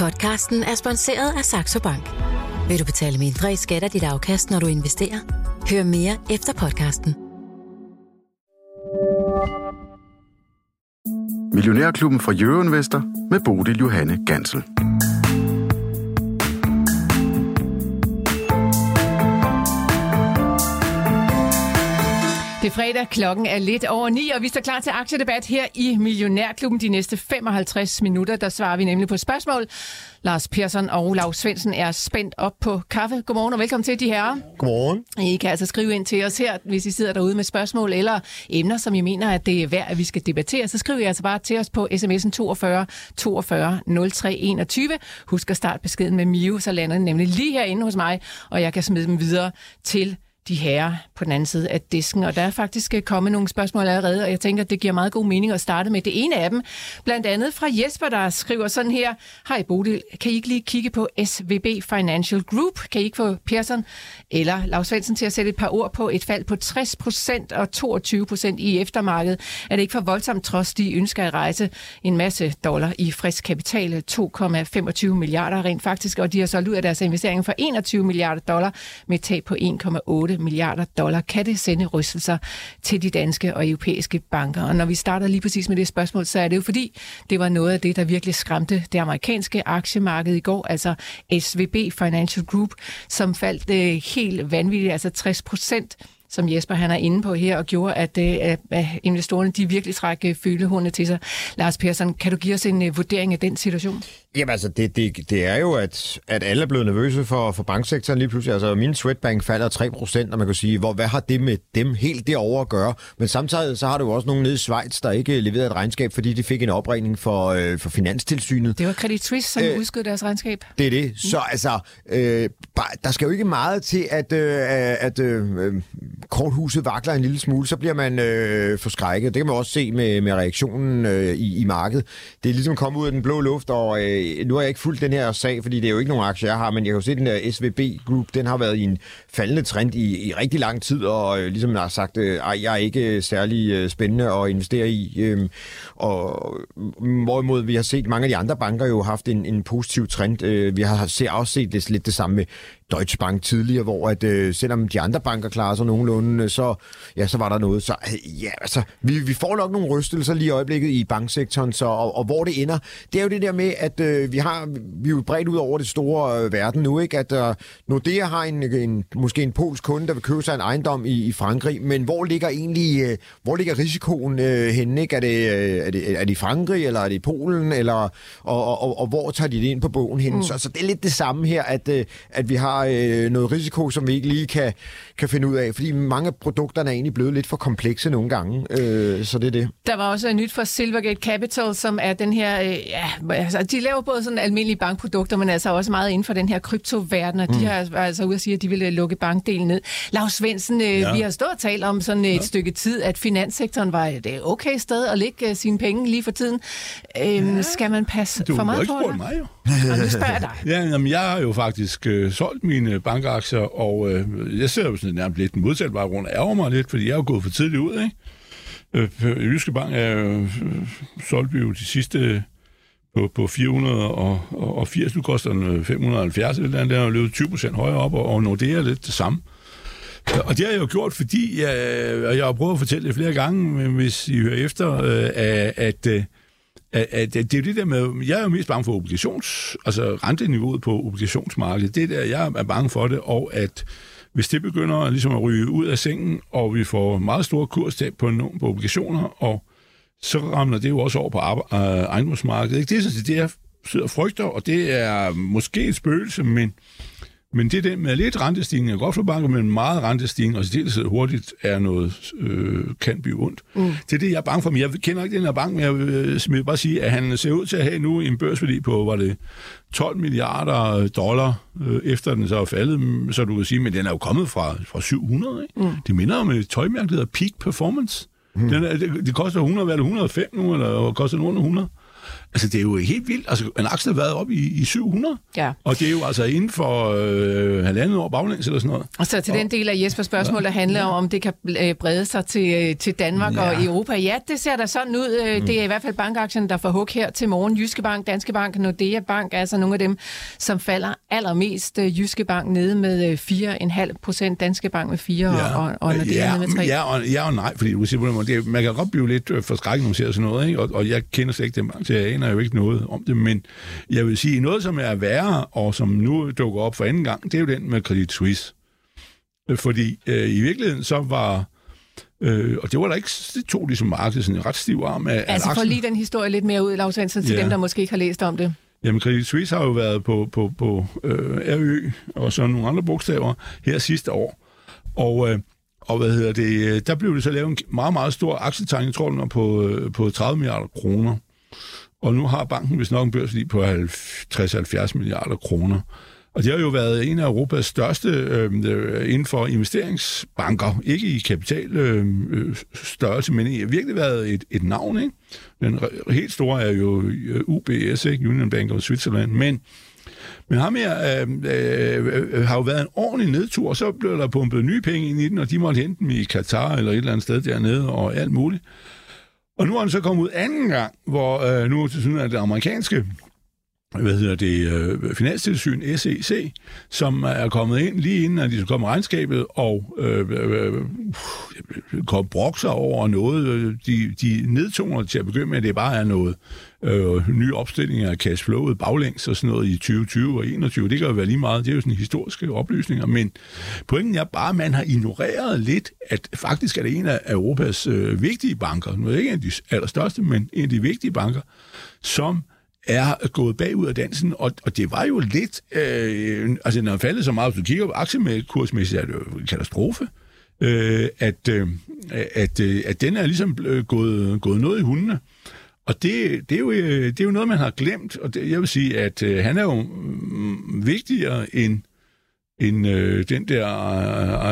Podcasten er sponsoreret af Saxo Bank. Vil du betale mindre i skat af dit afkast, når du investerer? Hør mere efter podcasten. Millionærklubben fra Euroinvestor med Bodil Johanne Gansel. Det er fredag, klokken er lidt over 9, og vi står klar til aktiedebat her i Millionærklubben. De næste 55 minutter, der svarer vi nemlig på spørgsmål. Lars Persson og Olav Svendsen er spændt op på kaffe. Godmorgen og velkommen til de her. Godmorgen. I kan altså skrive ind til os her, hvis I sidder derude med spørgsmål eller emner, som I mener, at det er værd, at vi skal debattere. Så skriv I altså bare til os på sms'en 42 42 03 21. Husk at starte beskeden med Mio, så lander den nemlig lige herinde hos mig, og jeg kan smide dem videre til de her på den anden side af disken. Og der er faktisk øh, kommet nogle spørgsmål allerede, og jeg tænker, at det giver meget god mening at starte med det ene af dem. Blandt andet fra Jesper, der skriver sådan her. Hej Bodil, kan I ikke lige kigge på SVB Financial Group? Kan I ikke få Persson eller Lars Svendsen til at sætte et par ord på et fald på 60 procent og 22 procent i eftermarkedet? Er det ikke for voldsomt, trods de ønsker at rejse en masse dollar i frisk kapital? 2,25 milliarder rent faktisk, og de har solgt ud af deres investeringer for 21 milliarder dollar med tab på 1,8 milliarder dollar. Kan det sende rystelser til de danske og europæiske banker? Og når vi starter lige præcis med det spørgsmål, så er det jo fordi, det var noget af det, der virkelig skræmte det amerikanske aktiemarked i går, altså SVB Financial Group, som faldt øh, helt vanvittigt, altså 60 procent som Jesper han er inde på her, og gjorde, at, at, at investorerne de virkelig trækker følehornene til sig. Lars Persson, kan du give os en uh, vurdering af den situation? Jamen altså, det, det, det er jo, at, at alle er blevet nervøse for, for banksektoren lige pludselig. Altså, min Swedbank falder 3 procent, og man kan sige, hvor, hvad har det med dem helt derovre at gøre? Men samtidig så har du jo også nogen nede i Schweiz, der ikke leverede et regnskab, fordi de fik en opregning for, øh, for Finanstilsynet. Det var Credit Suisse, som øh, udskød deres regnskab. Det er det. Så altså, øh, der skal jo ikke meget til, at, øh, at øh, korthuset vakler en lille smule, så bliver man øh, forskrækket. Det kan man også se med, med reaktionen øh, i, i markedet. Det er ligesom kommet ud af den blå luft, og øh, nu har jeg ikke fulgt den her sag, fordi det er jo ikke nogen aktier, jeg har, men jeg kan jo se, at den der SVB Group, den har været i en faldende trend i, i rigtig lang tid, og øh, ligesom jeg har sagt, øh, ej, jeg er ikke øh, særlig øh, spændende at investere i. Øh, og hvorimod vi har set mange af de andre banker jo haft en, en positiv trend. Øh, vi har set, også set det, lidt det samme med Deutsche Bank tidligere, hvor at, øh, selvom de andre banker klarer sig nogenlunde, så, ja, så var der noget. Så øh, ja, altså, vi, vi får nok nogle rystelser lige i øjeblikket i banksektoren, så, og, og hvor det ender, det er jo det der med, at øh, vi har vi er jo bredt ud over det store øh, verden nu, ikke? At øh, Nordea har en, en, måske en polsk kunde, der vil købe sig en ejendom i, i Frankrig, men hvor ligger egentlig, øh, hvor ligger risikoen øh, henne, ikke? Er det, øh, er, det, er det i Frankrig, eller er det i Polen, eller, og, og, og, og hvor tager de det ind på bogen hen? Mm. Så, så det er lidt det samme her, at, øh, at vi har øh, noget risiko, som vi ikke lige kan, kan finde ud af, fordi mange af produkterne er egentlig blevet lidt for komplekse nogle gange, øh, så det er det. Der var også nyt fra Silvergate Capital, som er den her, øh, ja, altså, de laver både sådan almindelige bankprodukter, men altså også meget inden for den her kryptoverden, og mm. de har altså ude at sige, at de vil øh, lukke bankdelen ned. Lars Svendsen, øh, ja. vi har stået og talt om sådan et ja. stykke tid, at finanssektoren var et okay sted at lægge uh, sine penge lige for tiden. Øhm, ja. Skal man passe du for meget på det? mig jo. Og nu spørger jeg dig. Ja, jamen, jeg har jo faktisk øh, solgt mine bankaktier, og øh, jeg ser jo sådan nærmest lidt den modsatte baggrund. Ærger mig lidt, fordi jeg er jo gået for tidligt ud, ikke? Øh, øh Jyske Bank er jo øh, solgt vi jo de sidste øh, på, på 480, nu koster den øh, 570 eller andet, der er løbet 20 procent højere op, og, og Nordea er lidt det samme. Og det har jeg jo gjort, fordi jeg, og jeg har prøvet at fortælle det flere gange, men hvis I hører efter, øh, at, at, at, at det er jo det der med, jeg er jo mest bange for obligations, altså renteniveauet på obligationsmarkedet. Det der, jeg er bange for det, og at hvis det begynder ligesom at ryge ud af sengen, og vi får meget store kurstab på, på obligationer, og så rammer det jo også over på øh, ejendomsmarkedet. Det er sådan det, jeg sidder og frygter, og det er måske et spøgelse, men, men det er det med lidt rentestigning, jeg godt for banker, men meget rentestigning, og det hurtigt er noget, øh, kan blive ondt. Mm. Det er det, jeg er bange for, men jeg kender ikke den her bank, men jeg vil, jeg vil bare sige, at han ser ud til at have nu en børsværdi på, var det 12 milliarder dollar, øh, efter den så er faldet, så du kan sige, men den er jo kommet fra, fra 700, ikke? Mm. Det minder om et tøjmærke, der hedder Peak Performance. Mm. Den er, det, det koster 100, hvad er det, 105 nu, eller koster nogen 100? Altså, det er jo helt vildt. Altså, en aktie har været op i, i 700, Ja. og det er jo altså inden for øh, halvandet år baglæns eller sådan noget. Og så til den del af Jespers spørgsmål, der handler om, om det kan øh, brede sig til, øh, til Danmark ja. og Europa. Ja, det ser da sådan ud. Øh, Det er i hvert fald bankaktien, der får hug her til morgen. Jyske Bank, Danske Bank, Nordea Bank er altså nogle af dem, som falder allermest. Jyske Bank nede med øh, 4,5 procent, Danske Bank med 4 ja. og, og Nordea ja, nede med 3. Ja og, ja og nej, fordi du kan sige på den måde, det, er- man kan godt blive lidt forskrækket, når man ser sådan noget, ikke? Og, og jeg kender slet ikke den bank, jeg aner jo ikke noget om det, men jeg vil sige, noget som er værre, og som nu dukker op for anden gang, det er jo den med Credit Suisse. Fordi øh, i virkeligheden så var, øh, og det var der ikke, det tog ligesom markedet sådan en ret stiv arm af, Altså for lige den historie lidt mere ud, Lars Svensson, til Ja. dem, der måske ikke har læst om det. Jamen, Credit Suisse har jo været på, på, på øh, RØ og så nogle andre bogstaver her sidste år. Og, øh, og hvad hedder det, øh, der blev det så lavet en meget, meget stor aktietegning, tror jeg, på, øh, på 30 milliarder kroner. Og nu har banken vist nok en børsværdi på 60-70 milliarder kroner. Og det har jo været en af Europas største øhm, øh, inden for investeringsbanker. Ikke i kapital øhm, øh, størrelse, men i virkelig været et, et navn. Ikke? Den re- helt store er jo øh, UBS, ikke? Union Bank of Switzerland. Men men ham her øh, øh, øh, har jo været en ordentlig nedtur, og så blev der pumpet nye penge ind i den, og de måtte hente dem i Katar eller et eller andet sted dernede, og alt muligt. Og nu er han så kommet ud anden gang, hvor øh, nu til synes det amerikanske hvad hedder det, øh, finanstilsyn, SEC, som er kommet ind lige inden, at de kom komme regnskabet, og øh, øh, øh, kom brokser over noget. Øh, de, de nedtoner til at begynde med, at det bare er noget øh, nye opstillinger af cashflowet baglæns og sådan noget i 2020 og 2021. Det kan jo være lige meget. Det er jo sådan historiske oplysninger. Men pointen er bare, at man har ignoreret lidt, at faktisk er det en af Europas øh, vigtige banker, nu er det ikke en af de allerstørste, men en af de vigtige banker, som er gået bagud af dansen, og, og det var jo lidt, øh, altså når den faldet så meget, hvis du kigger på aktiekursmæssigt, er det jo en katastrofe, øh, at, øh, at, øh, at den er ligesom øh, gået, gået noget i hundene. Og det, det, er jo, øh, det er jo noget, man har glemt, og det, jeg vil sige, at øh, han er jo mm, vigtigere end, end øh, den der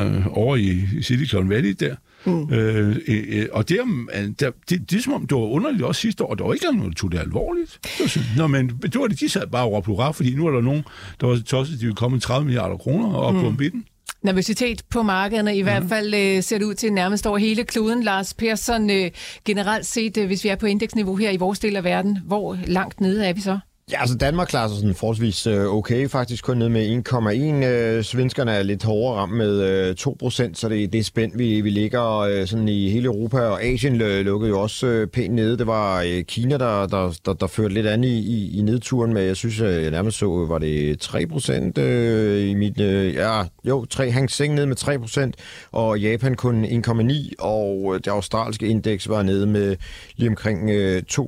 øh, øh over i Silicon Valley der. Mm. Øh, øh, og det, er- der, det, det er som om, det var underligt også sidste år, og der var ikke nogen, der tog det alvorligt. Det var sådan, Nå, men det var det, de sad bare og råbte hurra, fordi nu er der nogen, der var tosset, de ville komme med 30 milliarder kroner op mm. på en bitten. Nervøsitet på markederne, i hvert fald øh, ser det ud til nærmest over hele kloden. Lars Persson, øh, generelt set, øh, hvis vi er på indeksniveau her i vores del af verden, hvor langt nede er vi så? Ja, altså Danmark klarer sig sådan forholdsvis øh, okay, faktisk kun ned med 1,1. Øh, svenskerne er lidt hårdere ramt med øh, 2%, så det, det er spændt, vi, vi ligger øh, sådan i hele Europa, og Asien lukkede jo også øh, pænt nede. Det var øh, Kina, der, der, der, der førte lidt an i, i, i nedturen med, jeg synes, øh, jeg nærmest så, var det 3% øh, i mit, øh, ja, jo, 3, Hang Seng ned med 3%, og Japan kun 1,9, og øh, det australske indeks var nede med lige omkring øh, 2%,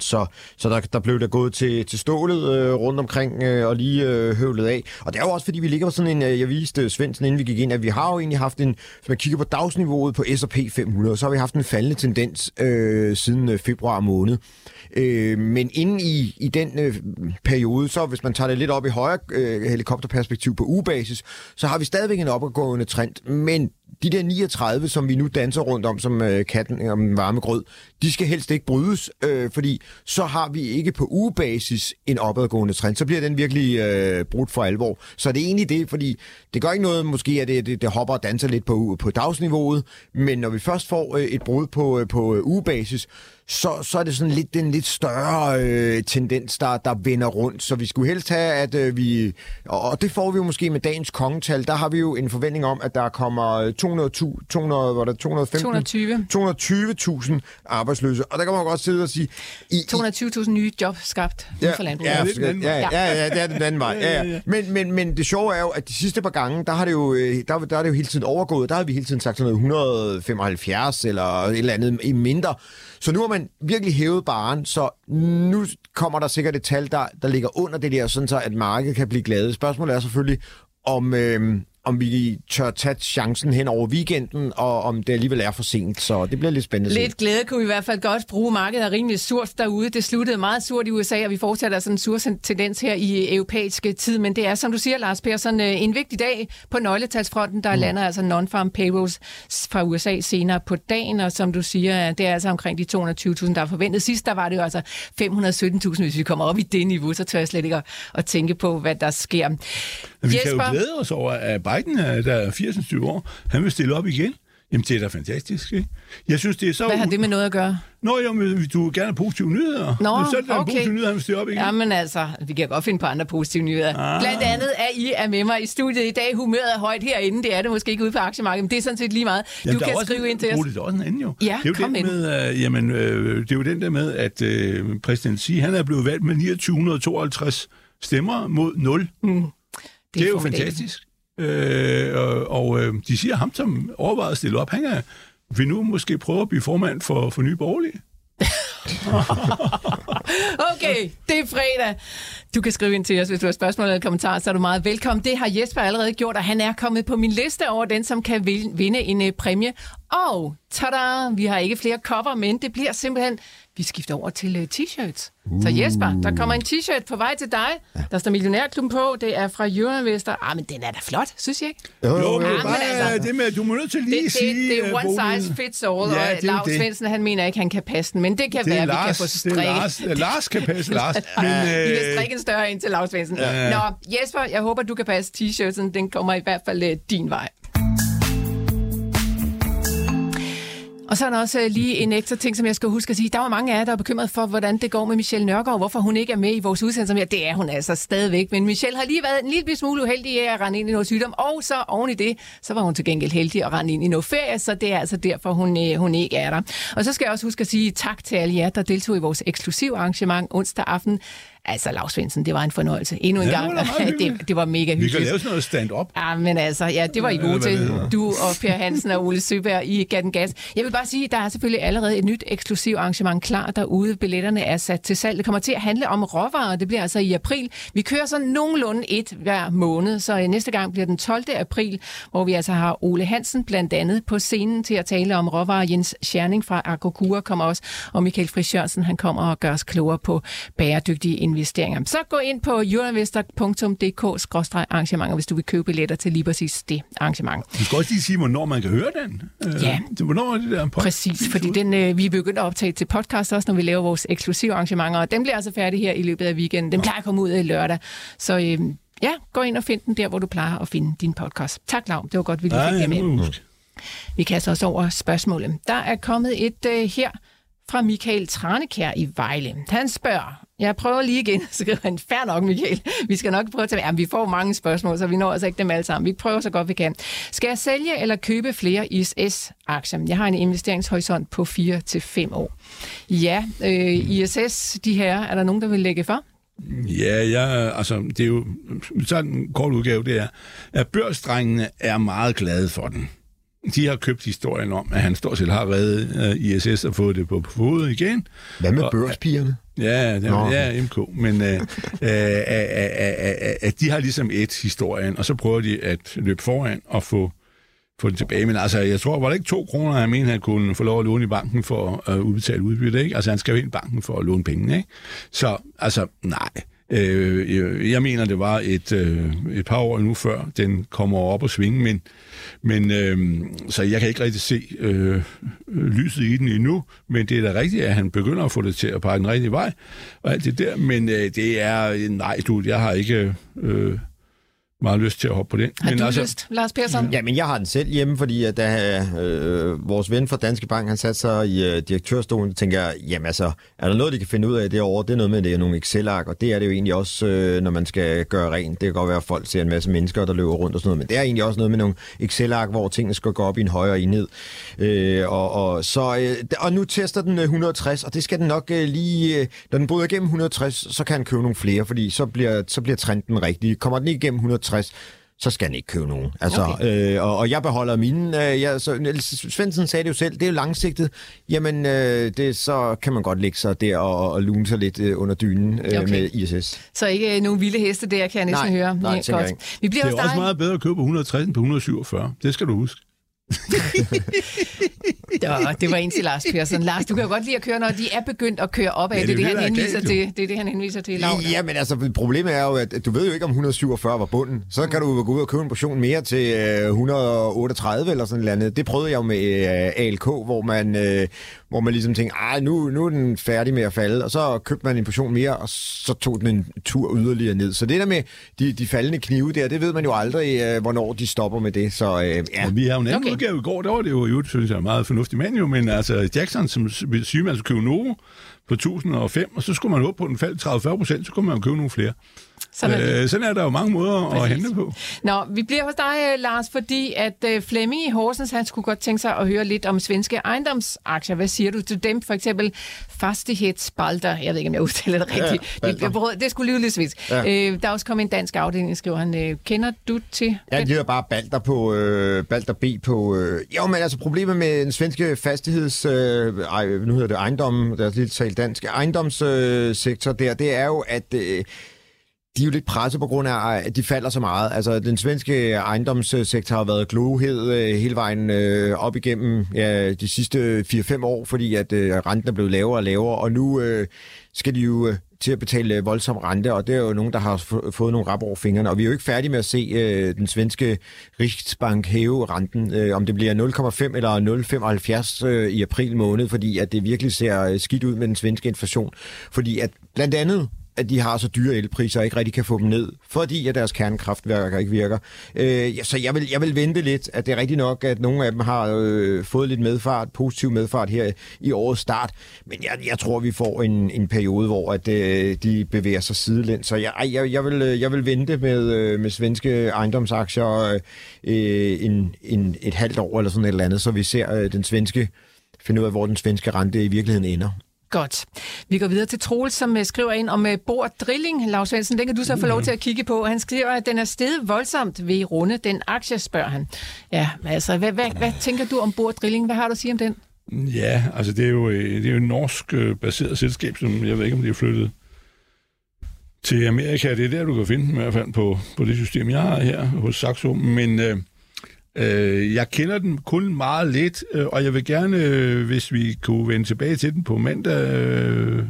så, så der, der blev der gået til, til stålet øh, rundt omkring øh, og lige øh, høvlet af. Og det er jo også, fordi vi ligger på sådan en, øh, jeg viste øh, Svendsen, inden vi gik ind, at vi har jo egentlig haft en, hvis man kigger på dagsniveauet på S&P 500, så har vi haft en faldende tendens øh, siden øh, februar måned. Øh, men inden i, i den øh, periode, så hvis man tager det lidt op i højere øh, helikopterperspektiv på ugebasis, så har vi stadigvæk en opadgående trend, men de der 39, som vi nu danser rundt om som øh, katten om varme grød, de skal helst ikke brydes, øh, fordi så har vi ikke på ugebasis en opadgående trend. Så bliver den virkelig øh, brudt for alvor. Så det er egentlig det, fordi det gør ikke noget, måske at det, det, det hopper og danser lidt på, på dagsniveauet, men når vi først får øh, et brud på, øh, på øh, ugebasis, så, så er det sådan lidt den lidt større øh, tendens, der, der vender rundt. Så vi skulle helst have, at øh, vi... Og, det får vi jo måske med dagens kongetal. Der har vi jo en forventning om, at der kommer 200, 200, var det 215? 220. 220.000 arbejdsløse. Og der kan man godt sidde og sige... I, 220.000 nye job skabt ja, for landbruget. Ja, det er den ja, anden ja, ja, ja, det er den anden vej. Ja, ja. Men, men, men det sjove er jo, at de sidste par gange, der har det jo, øh, der, der er det jo hele tiden overgået. Der har vi hele tiden sagt sådan noget 175 eller et eller andet i mindre. Så nu har man virkelig hævet baren, så nu kommer der sikkert et tal, der, der ligger under det der, sådan så at markedet kan blive glade. Spørgsmålet er selvfølgelig, om, øh, om vi tør tage chancen hen over weekenden, og om det alligevel er for sent. Så det bliver lidt spændende. Lidt glæde kunne vi i hvert fald godt bruge. Markedet er rimelig surt derude. Det sluttede meget surt i USA, og vi fortsætter sådan en sur tendens her i europæiske tid. Men det er, som du siger, Lars Persson, øh, en vigtig dag på nøgletalsfronten. Der mm. lander altså non-farm payrolls fra USA senere på dagen, og som du siger, det er altså omkring de 220.000, der er forventet. Sidst der var det jo altså 517.000. Hvis vi kommer op i det niveau, så tør jeg slet ikke at, at tænke på, hvad der sker. Men vi Jesper, kan jo glæde os over, at Biden, øh, der er 80 år, han vil stille op igen. Jamen, det er da fantastisk, ikke? Jeg synes, det er så... Hvad har det med noget at gøre? Nå, jo, men du vil gerne have positive nyheder. Nå, så er det okay. en positiv nyhed, han vil op igen. Jamen altså, vi kan godt finde på andre positive nyheder. Ah. Blandt andet er I er med mig i studiet i dag. Humøret er højt herinde. Det er det måske ikke ude på aktiemarkedet, men det er sådan set lige meget. Jamen, du kan også, skrive ind til os. Der er også en anden jo. Ja, det er jo kom den med, uh, jamen, øh, det er jo den der med, at øh, præsident Xi, han er blevet valgt med 2952 stemmer mod 0. Det er, det er jo fantastisk. Øh, og og øh, de siger ham, som overvejede at stille op, han er, vil nu måske prøve at blive formand for, for Nye Borgerlige. Okay, det er fredag. Du kan skrive ind til os, hvis du har spørgsmål eller kommentarer, så er du meget velkommen. Det har Jesper allerede gjort, og han er kommet på min liste over den, som kan vinde en uh, præmie. Og tada, vi har ikke flere cover, men det bliver simpelthen, vi skifter over til uh, t-shirts. Så Jesper, der kommer en t-shirt på vej til dig. Der står Millionærklubben på. Det er fra Euroinvestor. Ah, men den er da flot, synes jeg ikke? Jo, Jo, men Ja, men bare altså- det med, du må nødt til Det, lige det, sige... det er øh, one Bodil. size fits all, Ja, og jo Lars. Svendsen, han mener ikke, han kan passe den. Men det kan Det være, at vi kan Lars, få det strikket. Lars, Lars kan passe Lars. Men, øh... Vi kan øh, strikke en større ind til Lars Svendsen. Ja. Nå, Jesper, jeg håber, du kan passe t-shirten. Den kommer i hvert fald øh, din vej. Og så er der også øh, lige en ekstra ting, som jeg skal huske at sige. Der var mange af jer, der er bekymret for, hvordan det går med Michelle Nørgaard, hvorfor hun ikke er med i vores udsendelse mere. Det er hun altså stadigvæk. Men Michelle har lige været en lille smule uheldig af at rende ind i noget sygdom, og så oven i det, så var hun til gengæld heldig at rende ind i noget ferie, så det er altså derfor, hun, øh, hun ikke er der. Og så skal jeg også huske at sige tak til alle jer, der deltog i vores eksklusiv arrangement onsdag aften. Altså, Lars Svendsen, det var en fornøjelse. Endnu en Ja, det gang. var meget hyggeligt. det, det var mega vi hyggeligt. kan lave sådan noget stand-up. Ja, men altså, ja, det var I gode det til. Du og Per Hansen og Ole Søberg i Gatten Gas. Jeg vil bare sige, der er selvfølgelig allerede et nyt eksklusiv arrangement klar derude. Billetterne er sat til salg. Det kommer til at handle om råvarer. Det bliver altså i april. Vi kører så nogenlunde et hver måned, så øh, næste gang bliver den 12. april, hvor vi altså har Ole Hansen blandt andet på scenen til at tale om råvarer. Jens Scherning fra Agrokura kommer også, og Michael Friis Jørgensen, han kommer og gør os klogere på bæredygtige investeringer. Så gå ind på euroinvestor.dk-arrangementer, hvis du vil købe billetter til lige præcis det arrangement. Du skal også lige sige, hvornår man kan høre den. Øh, Ja. Hvornår er det der? Præcis, fordi den, øh, vi er begyndt at optage til podcast også, når vi laver vores eksklusive arrangementer, og den bliver altså færdig her i løbet af weekenden. Den plejer at komme ud øh, lørdag, så øh, ja, gå ind og find den der, hvor du plejer at finde din podcast. Tak, Lav. Det var godt, vi lige fik det med. Vi kaster os over spørgsmålet. Der er kommet et øh, her fra Michael Tranekær i Vejle. Han spørger, jeg prøver lige igen, så skriver han, fair nok Michael, vi skal nok prøve at tage, jamen, vi får mange spørgsmål, så vi når altså ikke dem alle sammen. Vi prøver så godt vi kan. Skal jeg sælge eller købe flere ISS-aktier? Jeg har en investeringshorisont på 4 til 5 år. Ja, øh, ISS, de her, er der nogen, der vil lægge for? Ja, jeg, altså, det er jo sådan en kort udgave, det er, at børsdrengene er meget glade for den. De har købt historien om, at han stort set har reddet uh, ISS og fået det på hovedet igen. Hvad med Og- børspigerne? Ja, det, Nå. ja, MK. Men øh, øh, øh, øh, øh, at de har ligesom et historien, og så prøver de at løbe foran og få, få det tilbage. Men altså, jeg tror, var det ikke to kroner, han mente, han kunne få lov at låne i banken for at øh, udbetale udbytte, ikke? Altså, han skal ind i banken for at låne penge, ikke? Så, altså, nej. Øh, jeg- jeg mener, det var et, øh, et par år nu før, den kommer op og svinge, men, men øh, så jeg kan ikke rigtig se øh, lyset i den endnu, men det er da rigtigt, at han begynder at få det til at pege den rigtige vej, og alt det der, men øh, det er, nej, du, jeg har ikke øh, meget lyst til at hoppe på den. Har men du lyst, Lars Persson? Ja, men jeg har den selv hjemme, fordi at da øh, vores ven fra Danske Bank, han satte sig i øh, direktørstolen, tænker jeg, jamen altså, er der noget, de kan finde ud af derovre? Det er noget med, at det er nogle Excel-ark, og det er det jo egentlig også, øh, når man skal gøre rent. Det kan godt være, at folk ser en masse mennesker, der løber rundt og sådan noget, men det er egentlig også noget med nogle Excel-ark, hvor tingene skal gå op i en højere enhed. Øh, og, og, så, øh, og nu tester den øh, 160, og det skal den nok øh, lige... Øh, når den bryder igennem 160, så kan han købe nogle flere, fordi så bliver, så bliver trenden rigtig. Kommer den ikke igennem 160, så skal han ikke købe nogen. Altså, okay. øh, og, og jeg beholder mine. Øh, jeg, så, Niels Svendsen sagde det jo selv, det er jo langsigtet. Jamen, øh, det, så kan man godt lægge sig der og, og lune sig lidt øh, under dynen øh, Okay. med ISS. Så ikke øh, nogen vilde heste der, kan jeg næsten Nej, høre. nej, jeg ikke. Vi bliver Det er også dig. meget bedre at købe på 160 end på 147. Det skal du huske. Det var, det var en til Lars Persson. Lars, du kan jo godt lide at køre, når de er begyndt at køre opad. Ja, det, er det det, han er henviser galt, til. Det er det, han henviser til, Laura. Ja, men altså, problemet er jo, at du ved jo ikke, om 147 var bunden. Så kan du gå ud og købe en portion mere til øh, 138 eller sådan noget andet. Det prøvede jeg jo med øh, ALK, hvor man, øh, hvor man ligesom tænkte, ej, nu, nu er den færdig med at falde. Og så købte man en portion mere, og så tog den en tur yderligere ned. Så det der med de, de faldende knive der, det ved man jo aldrig, øh, hvornår de stopper med det. Så øh, ja, Ja. Vi har jo Okay udgave i går, der var det jo, jo synes jeg, en meget fornuftig mand jo, men altså Jackson, som syge, man altså skulle købe Novo på 1005, og så skulle man op på, den fald 30-40 procent, så kunne man jo købe nogle flere. Sådan er det. Øh, sådan er der jo mange måder at Præcis. handle på. Nå, vi bliver hos dig, øh, Lars, fordi at øh, Flemming i Horsens, han skulle godt tænke sig at høre lidt om svenske ejendomsaktier. Hvad siger du til dem? For eksempel Fastighetsbalder. Jeg ved ikke, om jeg udtaler det rigtigt. Ja, det, jeg prøvede, det skulle lyde lidt svensk. Ja. Øh, der er også kommet en dansk afdeling, skriver han. Øh, kender du til Ja, det er bare Balder på øh, Balder B på. Øh, jo, men altså problemet med den svenske fastigheds øh, ej, nu hedder det ejendom, der er lidt talt dansk ejendomssektor øh, sektor der, det er jo at øh, de er jo lidt presset på grund af, at de falder så meget. Altså, den svenske ejendomssektor har været glohed øh, hele vejen øh, op igennem ja, de sidste 4-5 år, fordi at øh, renten er blevet lavere og lavere, og nu øh, skal de jo øh, til at betale øh, voldsom rente, og det er jo nogen, der har fået nogle rap over fingrene, og vi er jo ikke færdige med at se øh, den svenske Riksbank hæve renten, øh, om det bliver 0,5 eller 0,75 øh, i april måned, fordi at det virkelig ser øh, skidt ud med den svenske inflation, fordi at blandt andet at de har så dyre elpriser og ikke rigtig kan få dem ned, fordi at deres kernekraftværker ikke virker. Øh, ja, så jeg vil, jeg vil vente lidt, at det er rigtigt nok, at nogle af dem har øh, fået lidt medfart, positiv medfart her i årets start, men jeg, jeg tror, vi får en, en periode, hvor at, øh, de bevæger sig sidelæns. Så jeg, jeg, jeg, vil, øh, jeg vil vente med, øh, med svenske ejendomsaktier øh, øh, en, en, et halvt år eller sådan et eller andet, så vi ser øh, den svenske finde ud af, hvor den svenske rente i virkeligheden ender. Godt. Vi går videre til Troels, som øh, skriver ind om øh, Bord Drilling. Lars Svendsen, den kan du så få lov til at kigge på. Han skriver, at den er steget voldsomt ved runde den aktie, spørger han. Ja, altså, hvad, hvad, hvad tænker du om Bord Drilling? Hvad har du at sige om den? Ja, altså det er jo, øh, det er jo et norsk baseret selskab, som jeg ved ikke, om de er flyttet til Amerika. Det er der, du kan finde dem i hvert fald på, på det system, jeg har her hos Saxo. Men øh, øh, jeg kender den kun meget lidt, øh, og jeg vil gerne, øh, hvis vi kunne vende tilbage til den på mandag, øh,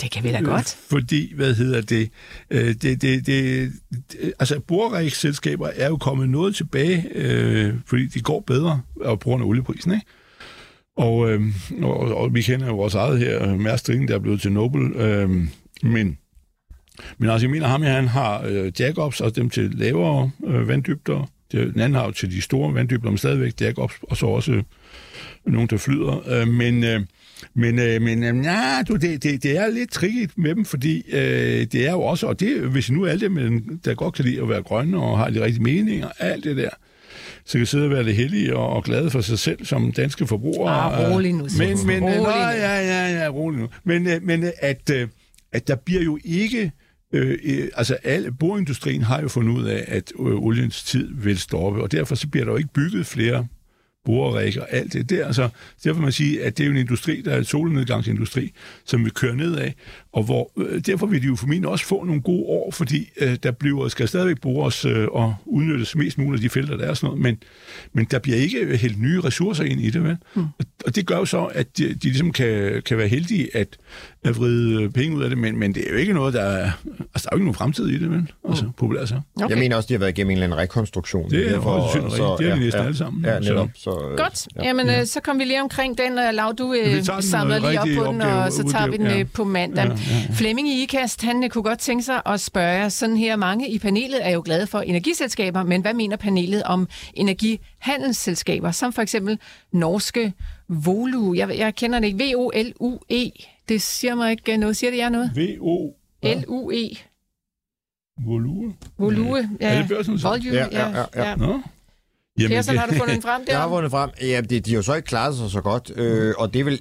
Det kan vi da godt. fordi, hvad hedder det, øh, det, det, det, det altså boreriksselskaber er jo kommet noget tilbage, øh, fordi de går bedre, og på grund af olieprisen, ikke? Og, øh, og, og vi kender jo vores eget her, Mærsk Drilling, der er blevet til Nobel, øh, men, men altså, jeg mener, ham her, han har øh, jackups, og dem til lavere øh, vanddybder, det, jo til de store vanddybder, men stadigvæk jackups, og så også øh, nogen, der flyder, øh, men... Øh, men, øh, men øh, ja, du, det, det, det er lidt tricky med dem, fordi øh, det er jo også, og det, hvis nu alle dem, øh, der godt kan lide at være grønne og har de rigtige meninger, alt det der, så kan sidde og være det heldige og, og glade for sig selv som danske forbrugere. Ah, rolig nu, Men, Svendsen. men, Rolig nå, nu. ja, ja, ja, rolig nu. Men, øh, men øh, at, øh, at der bliver jo ikke... Øh, øh, altså, al, borindustrien har jo fundet ud af, at øh, oliens tid vil stoppe, og derfor så bliver der jo ikke bygget flere boreræk og alt det der. Så derfor kan man sige, at det er jo en industri, der er en solnedgangsindustri, som vi kører nedad, og hvor, øh, derfor vil de jo formentlig også få nogle gode år, fordi øh, der bliver, skal stadigvæk bores øh, og udnyttes mest muligt af de felter, der er sådan noget, men, men der bliver ikke hældt nye ressourcer ind i det, vel? Mm. Og, og det gør jo så, at de, de ligesom kan, kan være heldige at, at vride penge ud af det, men, men det er jo ikke noget, der er, altså der er jo ikke nogen fremtid i det, vel? Altså, mm. populært så. Okay. Jeg mener også, de har været igennem en eller anden rekonstruktion. Det er også synd, så- det er vi ja, næsten ja, alle sammen. Ja, netop. Så, øh, Godt. Ja. Jamen, øh, så kom vi lige omkring den, og Lav, du Ja, øh, samler øh, lige op på den, og så tager vi den ja. øh, på mandag. Ja, ja, ja. Flemming i IKAST, han øh, kunne godt tænke sig at spørge sådan her, mange i panelet er jo glade for energiselskaber, men hvad mener panelet om energihandelsselskaber, som for eksempel norske Volu? Jeg, jeg kender det ikke. V-O-L-U-E. Det siger mig ikke noget. Siger det jer noget? VO L-U-E. Volue. Volue. Ja. Er det børsen så? Volue, Ja, ja, ja, ja. Nå. Jamen, Persson, har du fundet den frem der? Jeg har vundet frem. Ja, de, de har jo så ikke klaret sig så godt, øh, og det vel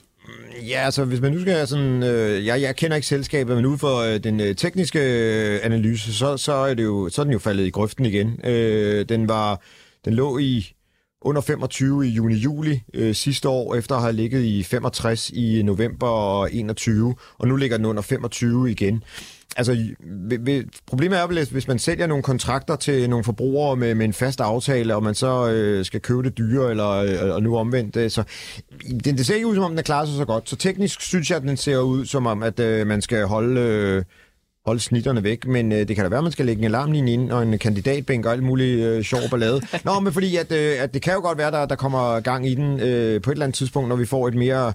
Ja, altså hvis man nu skal sådan... Øh, jeg, jeg kender ikke selskabet, men ud for øh, den øh, tekniske øh, analyse, så, så, er det jo, så er den jo faldet i grøften igen. Øh, den var... Den lå i under 25 i juni-juli øh, sidste år, efter at have ligget i 65 i november 21, og nu ligger den under 25 igen. Altså, problemet er vel, hvis man sælger nogle kontrakter til nogle forbrugere med, med en fast aftale, og man så øh, skal købe det dyre, eller øh, og nu omvendt. Øh, så det, det ser ikke ud, som om den klarer sig så godt. Så teknisk synes jeg, at den ser ud, som om, at øh, man skal holde... Øh, holde snitterne væk, men øh, det kan da være, at man skal lægge en alarmlinje ind og en kandidatbænk og alt muligt øh, sjov ballade. Nå, men fordi at, øh, at det kan jo godt være, der, der kommer gang i den øh, på et eller andet tidspunkt, når vi får et mere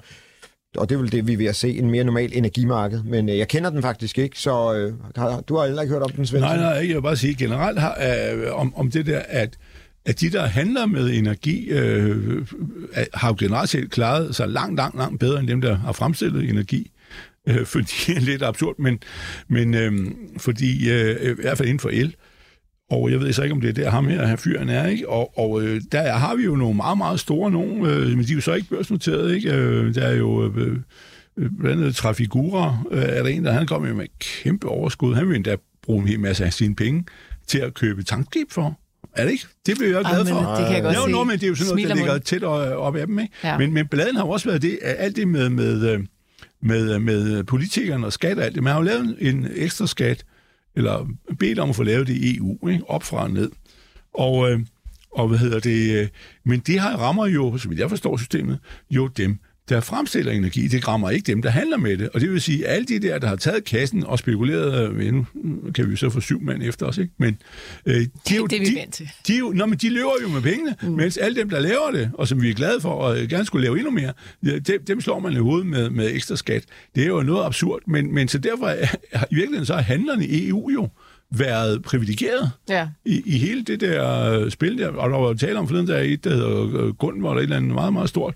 og det er vel det, vi er ved at se, en mere normal energimarked. Men øh, jeg kender den faktisk ikke, så øh, har, du har heller ikke hørt om den, Svend? Nej, nej, jeg vil bare sige generelt har, øh, om, om det der, at at de, der handler med energi, øh, har jo generelt set klaret sig langt, langt, langt bedre end dem, der har fremstillet energi. Øh, fordi det er lidt absurd, men, men øh, fordi, øh, i hvert fald inden for el, og jeg ved så ikke, om det er der ham her, her fyren er, ikke? Og, og øh, der har vi jo nogle meget, meget store nogen, øh, men de er jo så ikke børsnoteret, ikke? Øh, der er jo øh, øh, blandt andet Trafigura, øh, er der en, der han kommer med kæmpe overskud. Han vil endda bruge en hel masse af sine penge til at købe tankskib for. Er det ikke? Det bliver jeg glad for. Ah, det kan jeg godt jo, se. Nå, men det er jo sådan noget, der ligger tæt op af dem. Ikke? Ja. Men, men bladen har jo også været det, alt det med, med, med, med politikerne og skat og alt det. Man har jo lavet en ekstra skat, eller bedt om at få lavet det i EU, ikke? op fra og ned. Og, øh, og hvad hedder det? Øh, men det her rammer jo, som jeg forstår systemet, jo dem, der fremstiller energi, det rammer ikke dem, der handler med det. Og det vil sige, at alle de der, der har taget kassen og spekuleret, øh, nu kan vi så få syv mand efter os, ikke? Men øh, de, det er jo, det, vi de, til. De, de, nå, men de løber jo med pengene, mm. mens alle dem, der laver det, og som vi er glade for, og gerne skulle lave endnu mere, dem, dem slår man i hovedet med, med ekstra skat. Det er jo noget absurd, men, men så derfor er, i virkeligheden så er handlerne i EU jo været privilegeret ja. i, i hele det der spil der. Og der var tale om forleden, der er et, der hedder Gund, hvor der er et eller andet meget, meget stort,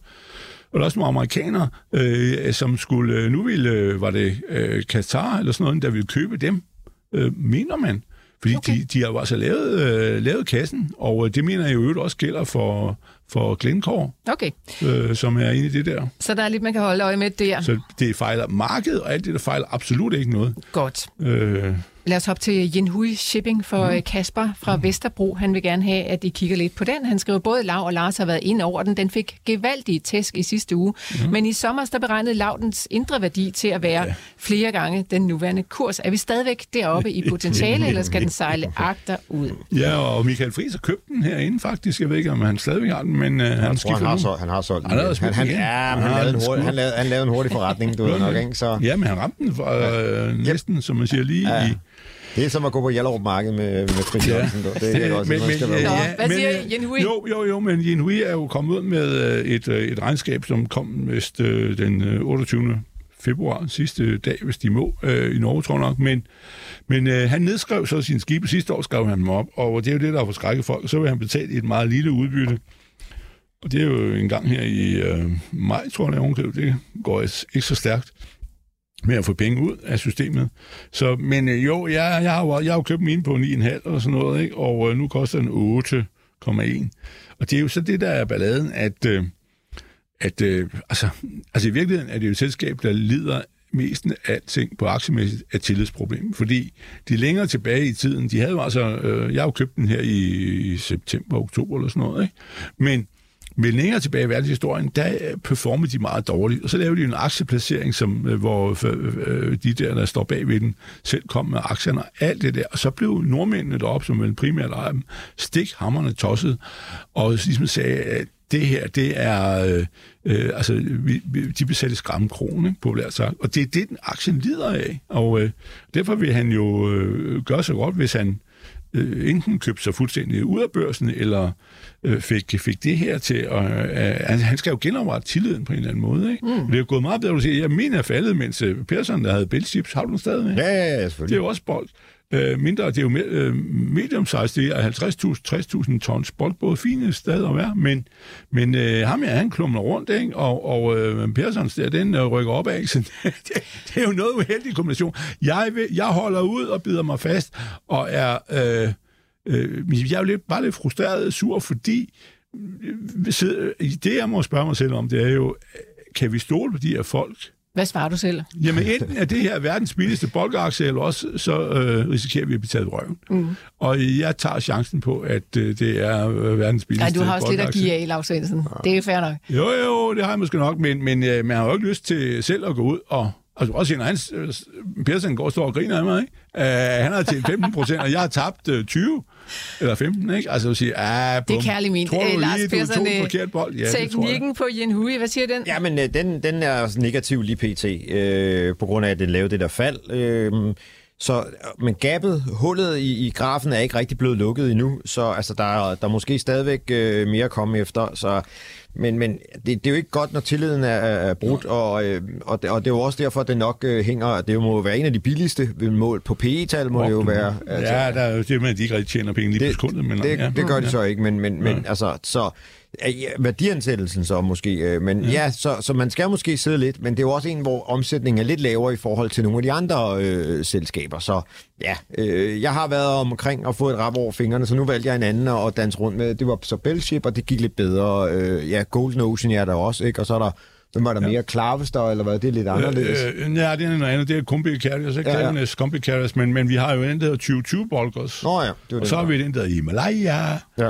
og der er også nogle amerikanere, øh, som skulle, øh, nu ville, øh, var det øh, Qatar eller sådan noget, der ville købe dem, øh, mener man. Fordi okay. de, de har jo altså lavet, øh, lavet kassen, og øh, det mener jeg jo også gælder for, for Glencore, okay. øh, som er inde i det der. Så der er lidt, man kan holde øje med der. Så det fejler markedet, og alt det, der fejler absolut ikke noget. Godt. Øh, Lad os hoppe til Jinhui Shipping for mm. Kasper fra mm. Vesterbro. Han vil gerne have, at I kigger lidt på den. Han skriver, både Lav og Lars har været ind over den. Den fik gevaldige tæsk i sidste uge. Mm. Men i sommer der beregnede Lavdens indre værdi til at være ja. flere gange den nuværende kurs. Er vi stadigvæk deroppe i potentiale, eller skal den sejle agter ud? Ja, og Michael Friis har købt den herinde faktisk. Jeg ved ikke, om han stadigvæk har den, men uh, han, han skifter han har, så, han har solgt den. Han, han, han, ja, han, han, lavede en hurtig, han, lavede, han lavede en hurtig forretning, du ved nok, ikke? Så... Ja, men han ramte den for, øh, næsten, som man siger, lige ja. i det er som at gå på Hjallerup Marked med, med Fritz ja. Jørgensen. Det er også, men, men, ja, ja, Hvad siger Yen Jo, jo, jo, men Yen Hui er jo kommet ud med øh, et, øh, et regnskab, som kom mest øh, den 28 februar, sidste dag, hvis de må, øh, i Norge, tror jeg nok. Men, men øh, han nedskrev så sin skibe. Sidste år skrev han dem op, og det er jo det, der har forskrækket folk. Så vil han betale et meget lille udbytte. Og det er jo en gang her i øh, maj, tror jeg, det går ikke så stærkt med at få penge ud af systemet. Så, men øh, jo, jeg, jeg, har jo, jeg har jo købt mine på 9,5 og sådan noget, ikke? og øh, nu koster den 8,1. Og det er jo så det, der er balladen, at, øh, at øh, altså, altså i virkeligheden er det jo et selskab, der lider mest af alting på aktiemæssigt af tillidsproblem. Fordi de længere tilbage i tiden, de havde jo altså, øh, jeg har jo købt den her i, i september, oktober eller sådan noget, ikke? Men men længere tilbage i verdenshistorien, der øh, performede de meget dårligt. Og så lavede de en aktieplacering, som, øh, hvor øh, de der, der står bag ved den, selv kom med aktierne og alt det der. Og så blev nordmændene deroppe, som en primært ejer dem, stikhammerne tosset, og ligesom sagde, at det her, det er, øh, øh, altså, vi, vi, de besatte skræmmekronen, populært sagt. Og det er det, den aktien lider af. Og øh, derfor vil han jo øh, gøre så godt, hvis han øh, enten købte sig fuldstændig ud af børsen, eller øh, fik, fik det her til at... Øh, han skal jo genoprette tilliden på en eller anden måde, ikke? Mm. Det er jo gået meget bedre, at sige, jeg mener, er faldet, mens øh, Persson, der havde bæltchips, har du den stadig med? Ja, ja, ja, selvfølgelig. Det er jo også bold. Øh, mindre, det er jo øh, medium size, det er 50.000, 60.000 tons boldbåd, fine steder at være, men, men øh, ham her, han klumler rundt, ikke? og, og øh, Persons der, den øh, rykker op af, så det, det, er jo noget uheldig kombination. Jeg, vil, jeg holder ud og bider mig fast, og er, øh, øh, jeg er jo lidt, bare lidt frustreret sur, fordi øh, det, jeg må spørge mig selv om, det er jo, øh, kan vi stole på de her folk? Hvad svarer du selv? Jamen, enten er det her verdens billigste boldaktie, eller også så øh, risikerer vi at blive taget røven. Mm. Og jeg tager chancen på, at øh, det er øh, verdens billigste du har også lidt at give af, Lars Svendsen. Det er fair nok. Jo, jo, det har jeg måske nok, men, men øh, man har jo ikke lyst til selv at gå ud og... Altså også når han, øh, Pearson går og står og griner af mig, ikke? Uh, han har tjent 15 procent, og jeg har tabt uh, 20 eller 15, ikke? Altså at sige, ah, Det er bum. kærlig min. Tror du Øh, Lars lige, du Persson, tog en øh, forkert bold? Ja, det tror jeg. Teknikken på Jen Hui, hvad siger den? Ja, men øh, den, den er negativ lige pt. Øh, på grund af, at den lavede det der fald. Øh, så, men gabet, hullet i, i grafen er ikke rigtig blevet lukket endnu, så altså, der, er, der er måske stadigvæk øh, mere at komme efter. Så, men men det, det er jo ikke godt, når tilliden er, er brudt, og, øh, og, det, og det er jo også derfor, at det nok øh, hænger... Det må jo være en af de billigste mål. På PE-tal må det jo være... Altså, ja, der er jo det med, at de ikke rigtig tjener penge lige på det, sekundet. Men, det, ja. det gør de så ikke, men, men, men Ja. altså, så ja, værdiansættelsen så måske, øh, men ja, ja så, så man skal måske sidde lidt, men det er jo også en, hvor omsætningen er lidt lavere i forhold til nogle af de andre øh, selskaber, så ja, øh, jeg har været omkring og fået et rap over fingrene, så nu valgte jeg en anden at danse rundt med, det var så Bellship, og det gik lidt bedre, øh, ja, Golden Ocean er der også, ikke, og så er der Hvem var der mere? Klarvester, eller hvad? Det er lidt anderledes. Øh, øh, nej, det er noget andet. Det er Combi Carriers, ikke? Ja, Ja, ja. ja. Combi Carriers, men, men vi har jo en, der hedder 2020 Bolgers. Nå ja, det var og det. så har vi den, der hedder Himalaya. Ja.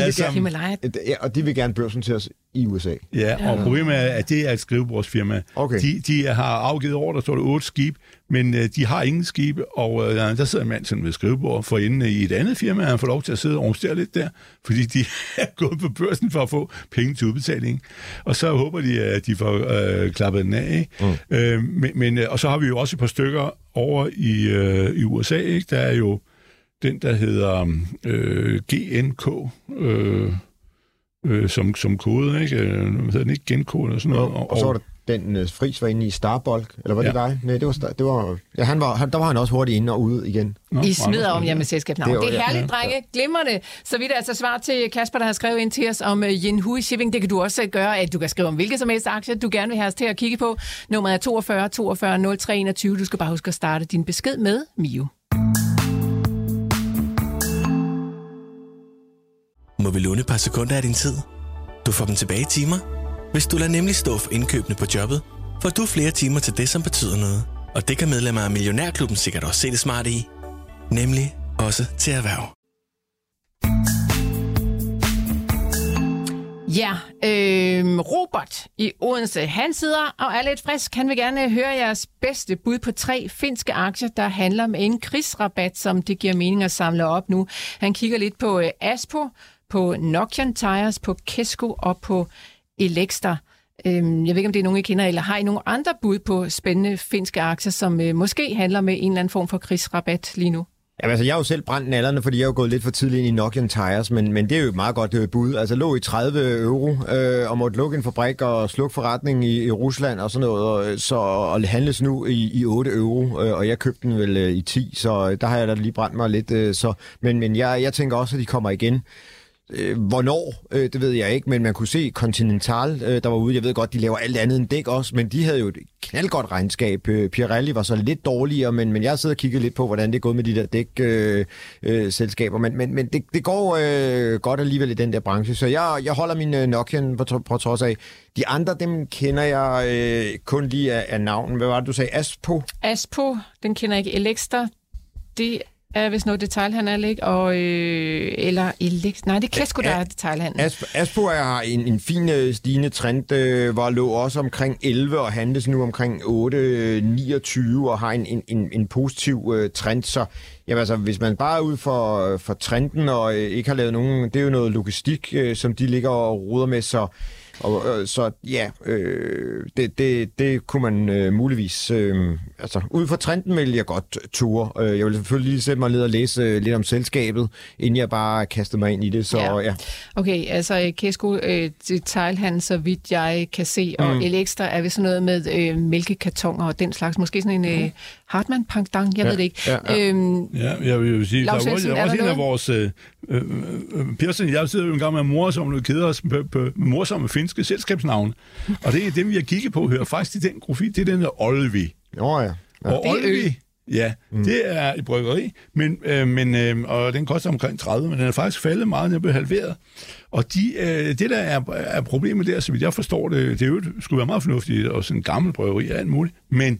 Uh, vil som, Himalaya. Ja, og de vil gerne børsen til os i USA. ja, og problemet er, at det er et skrivebordsfirma. Okay. De, de har afgivet over, der står der otte skib, men uh, de har ingen skibe, og uh, der sidder en mand sådan ved skrivebord for inde i et andet firma, han får lov til at sidde og rumstere lidt der, fordi de er gået på børsen for at få penge til udbetaling. Og så håber de, at de får uh, klappet den af. Mm. Uh, men, men, uh, og så har vi jo også et par stykker over i, uh, i USA. Ikke? Der er jo den, der hedder øh, GNK, øh, øh, som, som kode, ikke? Øh, Hvad hedder den ikke? Genkode eller sådan noget. Og, og så var der den uh, Fris var inde i Starbolk, eller var det Ja. dig? Nej, det var, det var ja, han var, han, der var han også hurtigt inde og ude igen. Nå, I smider om jer med selskabsnavn. Det Det er er, herligt, ja. drenge. Glimrende. Så vidt er altså svar til Kasper, der har skrevet ind til os om uh, Yin Hui Shipping. Det kan du også gøre, at du kan skrive om hvilket som helst aktie, du gerne vil have os til at kigge på. Nummeret er 42 42 03 21. Du skal bare huske at starte din besked med Mio. Må vi låne et par sekunder af din tid? Du får dem tilbage i timer. Hvis du lader nemlig stå for indkøbene på jobbet, får du flere timer til det, som betyder noget. Og det kan medlemmer af Millionærklubben sikkert også se det smarte i. Nemlig også til erhverv. Ja, øh, Robert i Odense, han sidder og er lidt frisk. Han vil gerne høre jeres bedste bud på tre finske aktier, der handler med en krigsrabat, som det giver mening at samle op nu. Han kigger lidt på øh, Aspo, på Nokian Tires, på Kesko og på Elektra. Øh, jeg ved ikke, om det er nogen, I kender, eller har I nogle andre bud på spændende finske aktier, som øh, måske handler med en eller anden form for krigsrabat lige nu? Jamen, altså, jeg har jo selv brændt nallerne, fordi jeg er jo gået lidt for tidligt ind i Nokian Tires, men, men det er jo et meget godt øh, bud. Altså, lå i 30 euro øh, og måtte lukke en fabrik og slukke forretningen i, i Rusland og sådan noget, og, øh, så, og handles nu i, i 8 euro, øh, og jeg købte den vel øh, i 10, så øh, der har jeg da lige brændt mig lidt. Øh, så, men men jeg, jeg tænker også, at de kommer igen. Øh, hvornår, øh, det ved jeg ikke, men man kunne se Continental, øh, der var ude. Jeg ved godt, de laver alt andet end dæk også, men de havde jo et knaldgodt regnskab. Øh, Pirelli var så lidt dårligere, men, men jeg sidder og kigger lidt på, hvordan det er gået med de der dækselskaber. Øh, øh, selskaber. men men, men det, det går øh, godt alligevel i den der branche, så jeg, jeg holder min øh, Nokian på, tro- på trods af. De andre, dem kender jeg øh, kun lige af, af navnen. Hvad var det, du sagde? Aspo? Aspo, den kender jeg ikke. Elektra, det er vist noget detailhandel, ikke? Og, øh, eller Elekt... Nej, det er Kesko, der er detailhandel. Aspo, er en, en fin øh, stigende trend, øh, var lå også omkring 11 og handles nu omkring 8,29 og har en, en, en, en positiv øh, trend. Så jamen, altså, hvis man bare er ude for, for trenden og øh, ikke har lavet nogen, det er jo noget logistik, øh, som de ligger og ruder med, så og, øh, så ja, øh, det, det, det kunne man øh, muligvis... Øh, altså, ud fra trenden vil jeg godt ture. Øh, jeg vil selvfølgelig lige sætte mig ned og læse øh, lidt om selskabet, inden jeg bare kastede mig ind i det. Så Ja. ja. Okay, altså øh, Kesko øh, detailhandel, så vidt jeg kan se, og mm. Elektra er ved sådan noget med øh, mælkekartoner og den slags. Måske sådan en øh, Hartmann Pangdang, jeg Ja, ved det ikke. ja, ja. Øhm, Ja, jeg vil jo sige, Lars der er, også, der er er også der en af vores... Øh, øh, øh, Pearson, jeg sidder jo en gang med mor, som nu keder os på, på morsomme finske selskabsnavne. Og det er dem, vi har kigget på, hører faktisk til den profil, det er den der Olvi. Nå ja. Og er ø. Olvi, Ja, mm. det er et bryggeri, men, øh, men, øh, og den koster omkring 30, men den er faktisk faldet meget, den er blevet halveret. Og de, øh, det, der er, er problemet der, så vidt jeg forstår det, det er jo, skulle være meget fornuftigt, og sådan en gammel bryggeri og alt muligt, men,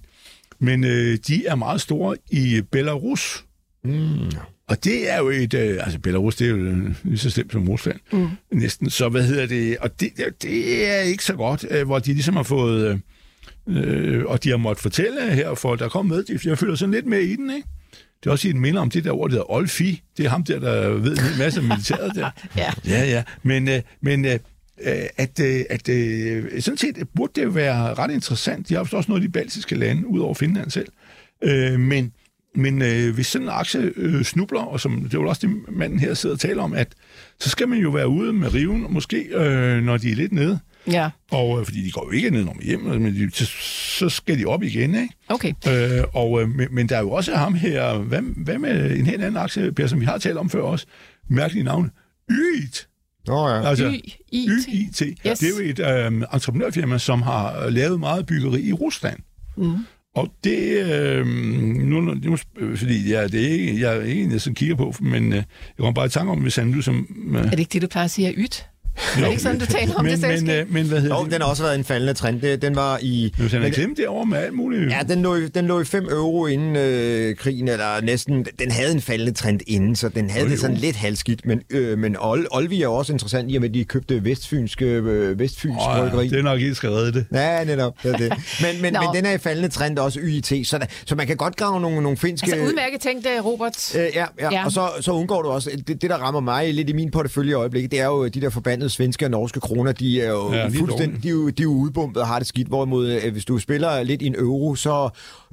men øh, de er meget store i Belarus. Mm. Og det er jo et... Øh, altså, Belarus, det er jo lige så slemt som Rusland. Mm. Næsten. Så hvad hedder det? Og det, det er ikke så godt, øh, hvor de ligesom har fået... Øh, og de har måttet fortælle her, for der kom med, jeg føler sådan lidt med i den, ikke? Det er også et minder om det der ord, der hedder Olfi. Det er ham der, der ved en masse om militæret der. ja. Ja, ja. Men, øh, men øh, at, øh, at øh, sådan set burde det jo være ret interessant. De har også noget af de baltiske lande, ud over Finland selv. Øh, men men øh, hvis sådan en aktie øh, snubler, og som det er jo også det, manden her sidder og taler om, at så skal man jo være ude med riven, måske øh, når de er lidt nede. Ja. Og, øh, fordi de går jo ikke ned, man hjem, men de, så, så skal de op igen, ikke? Okay. Øh, og, øh, men, der er jo også ham her, hvad, hvad med en helt anden aktie, Per, som vi har talt om før også, mærkelige navn, YIT. Nå ja. Altså, YIT. YIT. Yes. Det er jo et øh, entreprenørfirma, som har lavet meget byggeri i Rusland. Mm. Og det, øh, nu, nu, fordi ja, det er ikke, jeg er ikke en, jeg sådan kigger på, men øh, jeg kommer bare i tanke om, hvis han nu som... Øh, Er det ikke det, du plejer at sige er yt? Er det ikke sådan, du taler om men, det men, selskab? øh, men hvad hedder Jo, det? den har også været en faldende trend. Det- Den var i... Hvis han er men- klemt derovre med alt muligt. Ja, den lå, i- den lå i 5 euro inden øh, krigen, eller næsten. Den havde en faldende trend inden, så den havde Jo, det sådan jo. lidt halvskidt. Men, øh, men Ol, Olvi er også interessant i og med, at de købte Vestfynske, øh, Vestfyns ja, bryggeri. det er nok ikke redde det. Ja, netop. Det er det. Men, men, men den er i faldende trend også YIT, så, der, så man kan godt grave nogle, nogle finske... Altså udmærket tænkt, øh, Robert. Øh, ja, ja, Ja. ja, og så, så undgår du også, det, det der rammer mig lidt i min portefølje i øjeblikket, det er jo de der forbandede svenske og norske kroner, de er jo Ja, fuldstændig, de er jo, de er jo udbumpet og har det skidt, hvorimod øh, hvis du spiller lidt i en euro, så,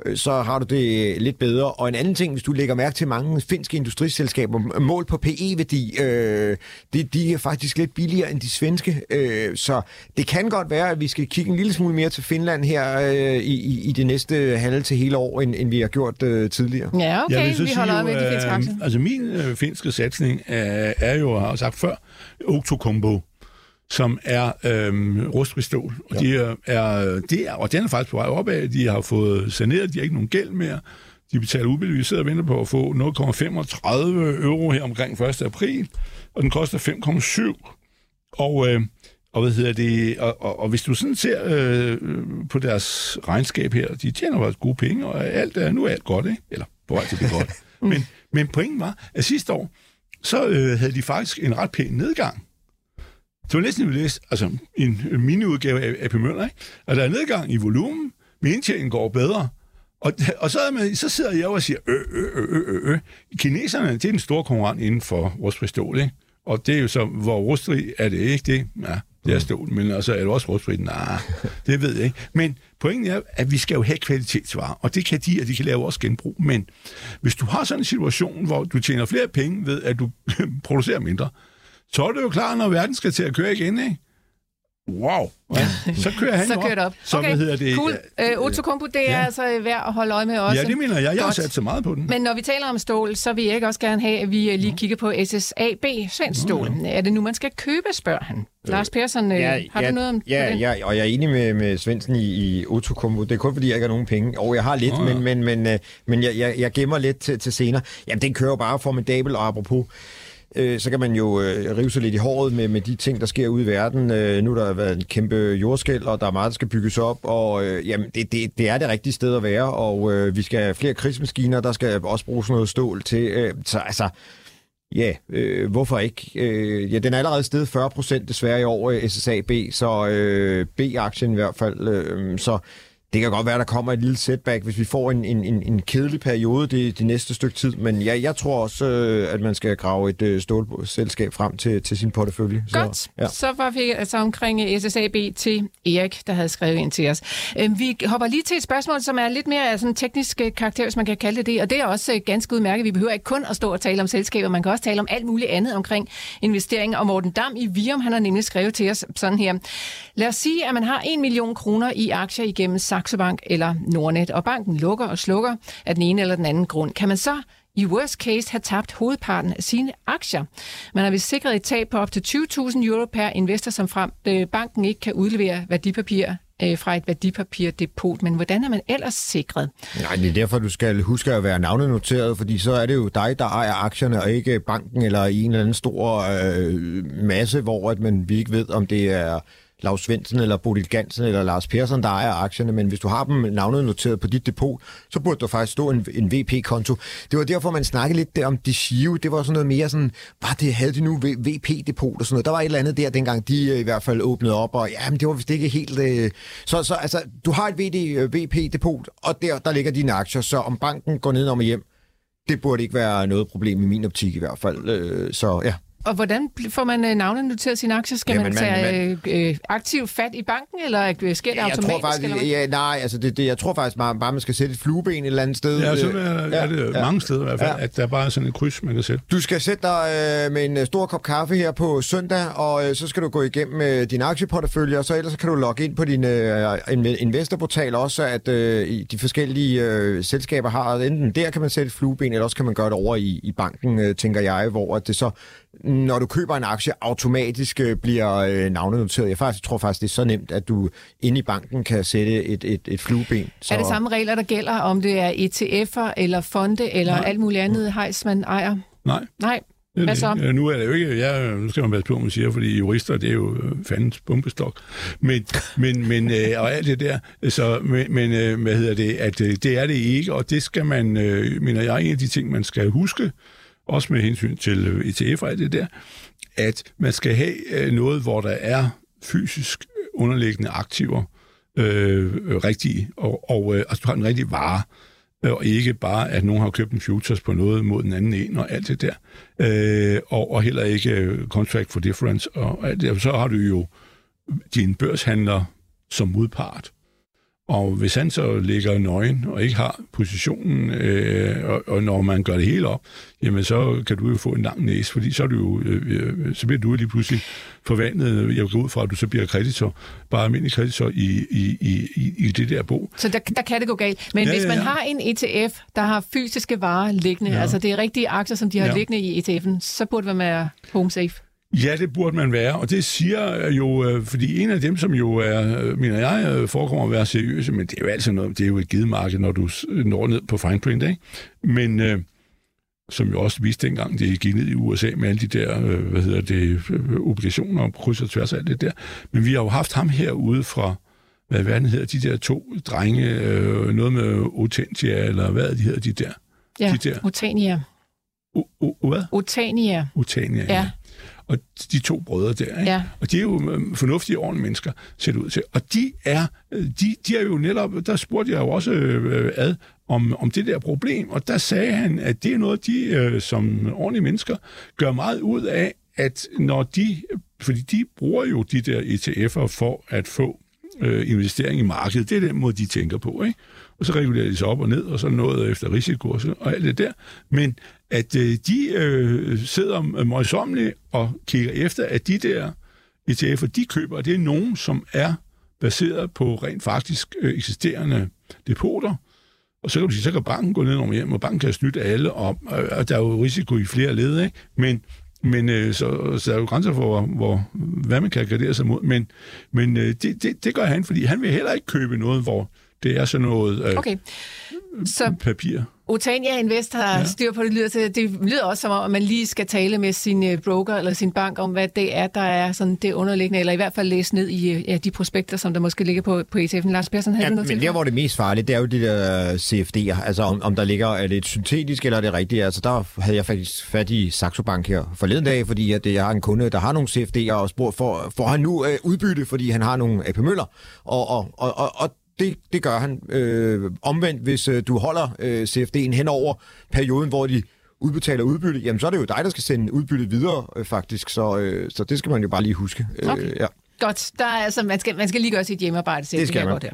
øh, så har du det lidt bedre. Og en anden ting, hvis du lægger mærke til mange finske industriselskaber, mål på PE-værdi, øh, de, de er faktisk lidt billigere end de svenske, øh, så det kan godt være, at vi skal kigge en lille smule mere til Finland her øh, i, i, i det næste halve til hele år, end, end vi har gjort øh, tidligere. Ja, okay, vi sige holder øje med de finske aktier. øh, Altså min øh, finske satsning er, er jo, har jeg sagt før, Octocombo som er øhm, rustfri stål. Og, ja. de er, det er, og den er faktisk på vej opad. De har fået saneret, de har ikke nogen gæld mere. De betaler udbytte. Vi sidder og venter på at få 0,35 euro her omkring 1. april, og den koster 5,7. Og, øh, og hvad hedder det? Og, og, og hvis du sådan ser øh, på deres regnskab her, de tjener faktisk gode penge, og alt er, nu er alt godt, ikke? Eller på vej til det godt. men, men pointen var, at sidste år, så øh, havde de faktisk en ret pæn nedgang. Det var næsten, vi læste, altså en miniudgave af AP Møller, ikke? Og der er nedgang i volumen, men indtjeningen går bedre. Og, og så, man, så sidder jeg og siger, øh, øh, øh, øh, øh. Kineserne, det er den store konkurrent inden for rustfri stål, ikke? Og det er jo så, hvor rustfri er det ikke det? Ja, det er stål, men altså er det også rustfri? Nej, det ved jeg ikke. Men pointen er, at vi skal jo have kvalitetsvarer, og det kan de, og de kan lave også genbrug. Men hvis du har sådan en situation, hvor du tjener flere penge ved, at du producerer mindre, så er det jo klart, når verden skal til at køre igen, ikke? Wow. Ja, så kører han Så kører det op. Så okay, hedder det? cool. Øh, Otokompo, det er ja. altså værd at holde øje med også. Ja, det mener jeg. Jeg har sat så meget på den. Men når vi taler om stål, så vil jeg ikke også gerne have, at vi øh, lige kigger på SSAB, svensk stål. Er det nu, man skal købe, spørger han. Lars Persson, øh, har ja, du noget om ja, på det? ja, og jeg er enig med, med Svendsen i, i Otokombo. Det er kun fordi, jeg ikke har nogen penge. Og jeg har lidt, Nå, ja. men, men, men, øh, men jeg, jeg, jeg gemmer lidt til, til senere. Jamen, den kører jo bare formidabel, og apropos øh, så kan man jo øh, rive sig lidt i håret med, med de ting, der sker ude i verden. Øh, nu har der været en kæmpe jordskæld, og der er meget, der skal bygges op, og øh, jamen, det, det, det er det rigtige sted at være, og øh, vi skal have flere krigsmaskiner, der skal også bruges noget stål til. Øh, så altså, Ja, øh, hvorfor ikke? Øh, ja, den er allerede steget 40 procent desværre i år, øh, SSAB, så øh, B-aktien i hvert fald. Øh, så det kan godt være, der kommer et lille setback, hvis vi får en, en, en, en kedelig periode det, det næste stykke tid. Men ja, jeg tror også, øh, at man skal grave et øh, stålselskab frem til, til sin portefølje. Godt, Så, ja. så var vi altså omkring øh, SSAB til Erik, der havde skrevet ind til os. Øh, Vi hopper lige til et spørgsmål, som er lidt mere af sådan teknisk karakter, hvis man kan kalde det det, og det er også ganske udmærket. Vi behøver ikke kun at stå og tale om selskaber, man kan også tale om alt muligt andet omkring investeringer. Og Morten Dam i Virum, han har nemlig skrevet til os sådan her. Lad os sige, at man har 1 million kroner i aktier igennem Saxo Bank eller Nordnet, og banken lukker og slukker af den ene eller den anden grund. Kan man så i worst case have tabt hovedparten af sine aktier. Man har vist sikret et tab på op til 20.000 euro per investor, som frem øh, banken ikke kan udlevere værdipapirer øh, fra et værdipapirdepot, men hvordan er man ellers sikret? Nej, det er derfor, du skal huske at være navnenoteret, fordi så er det jo dig, der ejer aktierne, og ikke banken eller en eller anden stor øh, masse, hvor at man, vi ikke ved, om det er Lars Svendsen eller Bodil Gansen eller Lars Persson, der ejer aktierne, men hvis du har dem navnet noteret på dit depot, så burde der faktisk stå en, en VP-konto. Det var derfor, man snakkede lidt der om DeShiu. Det var sådan noget mere sådan, var det, havde de nu VP-depot og sådan noget. Der var et eller andet der, dengang de øh, i hvert fald åbnede op, og ja, men det var vist ikke helt... Øh... Så, så altså, du har et VD, øh, VP-depot, og der, der ligger dine aktier, så om banken går ned om hjem, det burde ikke være noget problem i min optik i hvert fald. Øh, så ja. Og hvordan får man øh, navnet noteret sine aktier? Skal Jamen, man tage man, man, øh, aktivt fat i banken, eller øh, sker det jeg automatisk? Tror faktisk, eller ja, nej, altså det, det, jeg tror faktisk bare, bare, man skal sætte et flueben et eller andet sted. Ja, sådan er, ja, er det ja, mange steder i hvert fald, ja. at der bare er sådan et kryds, man kan sætte. Du skal sætte dig øh, med en stor kop kaffe her på søndag, og øh, så skal du gå igennem øh, din aktieportefølje, og så ellers så kan du logge ind på din øh, investorportal også, at øh, de forskellige øh, selskaber har, enten der kan man sætte et flueben, eller også kan man gøre det over i, i banken, øh, tænker jeg, hvor det så når du køber en aktie, automatisk øh, bliver øh, navnenoteret. Jeg faktisk, tror faktisk, det er så nemt, at du inde i banken kan sætte et, et, et flueben. Så... Er det samme regler, der gælder, om det er ETF'er eller fonde eller Nej. alt muligt andet hejs, man ejer? Nej. Nej. Hvad så? Nu er det jo ikke, jeg, nu skal man passe på, man siger, fordi jurister, det er jo øh, fandens bumpestok. Men, men, men øh, og alt det der, så, men, men øh, hvad hedder det, at det er det ikke, og det skal man, mener jeg, en af de ting, man skal huske, også med hensyn til øh, ETF og alt det der, at man skal have øh, noget, hvor der er fysisk underliggende aktiver øh, rigtige, og, og øh, altså du har en rigtig vare, øh, og ikke bare, at nogen har købt en futures på noget mod den anden en og alt det der, øh, og, og heller ikke contract for difference og alt det. Så har du jo din børshandler som modpart, og hvis han så ligger nøgen og ikke har positionen, øh, og, og når man gør det hele op, jamen så kan du jo få en lang næse, fordi så, er du jo, øh, øh så bliver du lige pludselig forvandlet. Jeg går ud fra, at du så bliver kreditor, bare almindelig kreditor i, i, i, i det der bo. Så der, der kan det gå galt. Men ja, hvis man ja, ja. har en ETF, der har fysiske varer liggende, ja. altså det er rigtige aktier, som de har ja. liggende i ETF'en, så burde man være home safe. Ja, det burde man være, og det siger jo, øh, fordi en af dem, som jo er, øh, mener jeg, øh, forekommer at være seriøse, men det er jo altid noget, det er jo et gidemarked, når du når ned på fine print, ikke? Men øh, som jo også viste dengang, det gik ned i USA med alle de der, øh, hvad hedder det, obligationer og kryds og tværs af alt det der. Men vi har jo haft ham herude fra, hvad verden hedder, de der to drenge, øh, noget med Otentia, eller hvad de hedder, de der? Ja, de der. Otania. O- o- hvad? Otania. Otania, ja. ja og de to brødre der. Ikke? Ja. Og de er jo øh, fornuftige, ordentlige mennesker, ser det ud til. Og de er, øh, de, de er jo netop, der spurgte jeg jo også øh, ad om, om det der problem, og der sagde han, at det er noget, de øh, som ordentlige mennesker gør meget ud af, at når de, fordi de bruger jo de der ETF'er for at få øh, investering i markedet. Det er den måde, de tænker på. Ikke? Og så regulerer de sig op og ned, og så noget efter risiko og alt det der. Men at øh, de øh, sidder møjsommeligt og kigger efter, at de der ETF'er, de køber, det er nogen, som er baseret på rent faktisk øh, eksisterende depoter. Og så kan du sige, så kan banken gå ned om hjem, og banken kan snytte alle, og, og der er jo risiko i flere led, ikke? Men, men øh, så, så der er jo grænser for, hvor, hvor, hvad man kan gradere sig mod. Men, men øh, det, det, det gør han, fordi han vil heller ikke købe noget, hvor det er sådan noget øh, okay. så, papir. Otania Invest har ja. styr på det. Lyder til, det lyder også som om, at man lige skal tale med sin øh, broker eller sin bank om, hvad det er, der er sådan det underliggende, eller i hvert fald læse ned i øh, ja, de prospekter, som der måske ligger på, på ETF'en. Lars Persson, havde ja, noget men der, hvor det er mest farligt, det er jo de der CFD'er. Altså om, om der ligger, er det et syntetisk eller er det rigtigt? Altså der havde jeg faktisk fat i Saxo Bank her forleden dag, fordi at jeg har en kunde, der har nogle CFD'er og spurgt, for, får han nu øh, udbytte, fordi han har nogle AP Møller? Og, og, og, og, og det, det gør han. Øh, omvendt, hvis øh, du holder øh, CFD'en hen over perioden, hvor de udbetaler udbytte, jamen så er det jo dig, der skal sende udbyttet videre, øh, faktisk. Så, øh, så det skal man jo bare lige huske. Øh, okay. Øh, ja. Godt. Der er, altså, man, skal, man skal lige gøre sit hjemmearbejde. Det skal man. Godt her.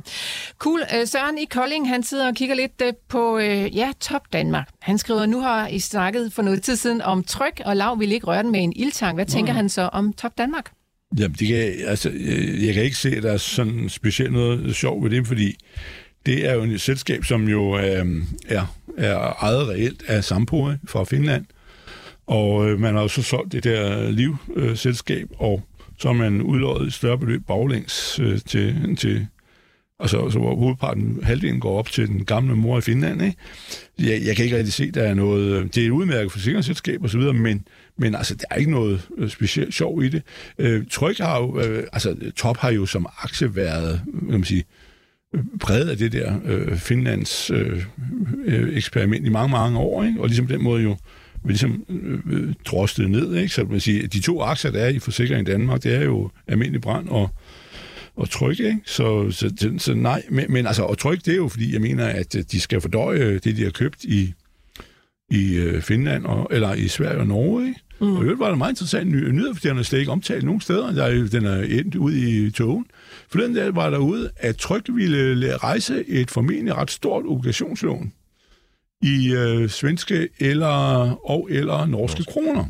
Cool. Øh, Søren i Kolding, han sidder og kigger lidt øh, på ja, Top Danmark. Han skriver, nu har I snakket for noget tid siden om tryk, og Lav vil ikke røre den med en ildtang. Hvad tænker han så om Top Danmark? Jamen, det kan, altså, øh, jeg kan ikke se, at der er sådan specielt noget sjovt ved det, fordi det er jo et selskab, som jo øh, er, er ejet reelt af Sampo fra Finland. Og øh, man har jo så solgt det der livselskab, øh, og så har man udlået et større beløb baglæns øh, til, til, altså, så hvor hovedparten, halvdelen går op til den gamle mor i Finland, ikke? Jeg, jeg kan ikke rigtig se, at der er noget... Øh, det er et udmærket forsikringsselskab osv., men, men altså, der er ikke noget øh, specielt sjov i det. Øh, Tryk har jo... Øh, altså, Top har jo som aktie været, kan man sige, præget af det der øh, Finlands øh, øh, eksperiment i mange, mange år, ikke? og ligesom den måde jo ligesom øh, øh drostet ned. Ikke? Så man siger, de to aktier, der er i forsikring i Danmark, det er jo almindelig brand og, og tryk, ikke? Så, så, så, så nej, men, men altså, og tryk, det er jo fordi, jeg mener, at øh, de skal fordøje det, de har købt i, i øh, Finland, og, eller i Sverige og Norge, ikke? Mm. Og det var det meget interessant ny, nyhed, for den er slet ikke omtalt nogen steder. Der er, den er endt ud i togen. den dag var der ude, at Tryk ville rejse et formentlig ret stort obligationslån i øh, svenske eller og eller norske Norsk. kroner.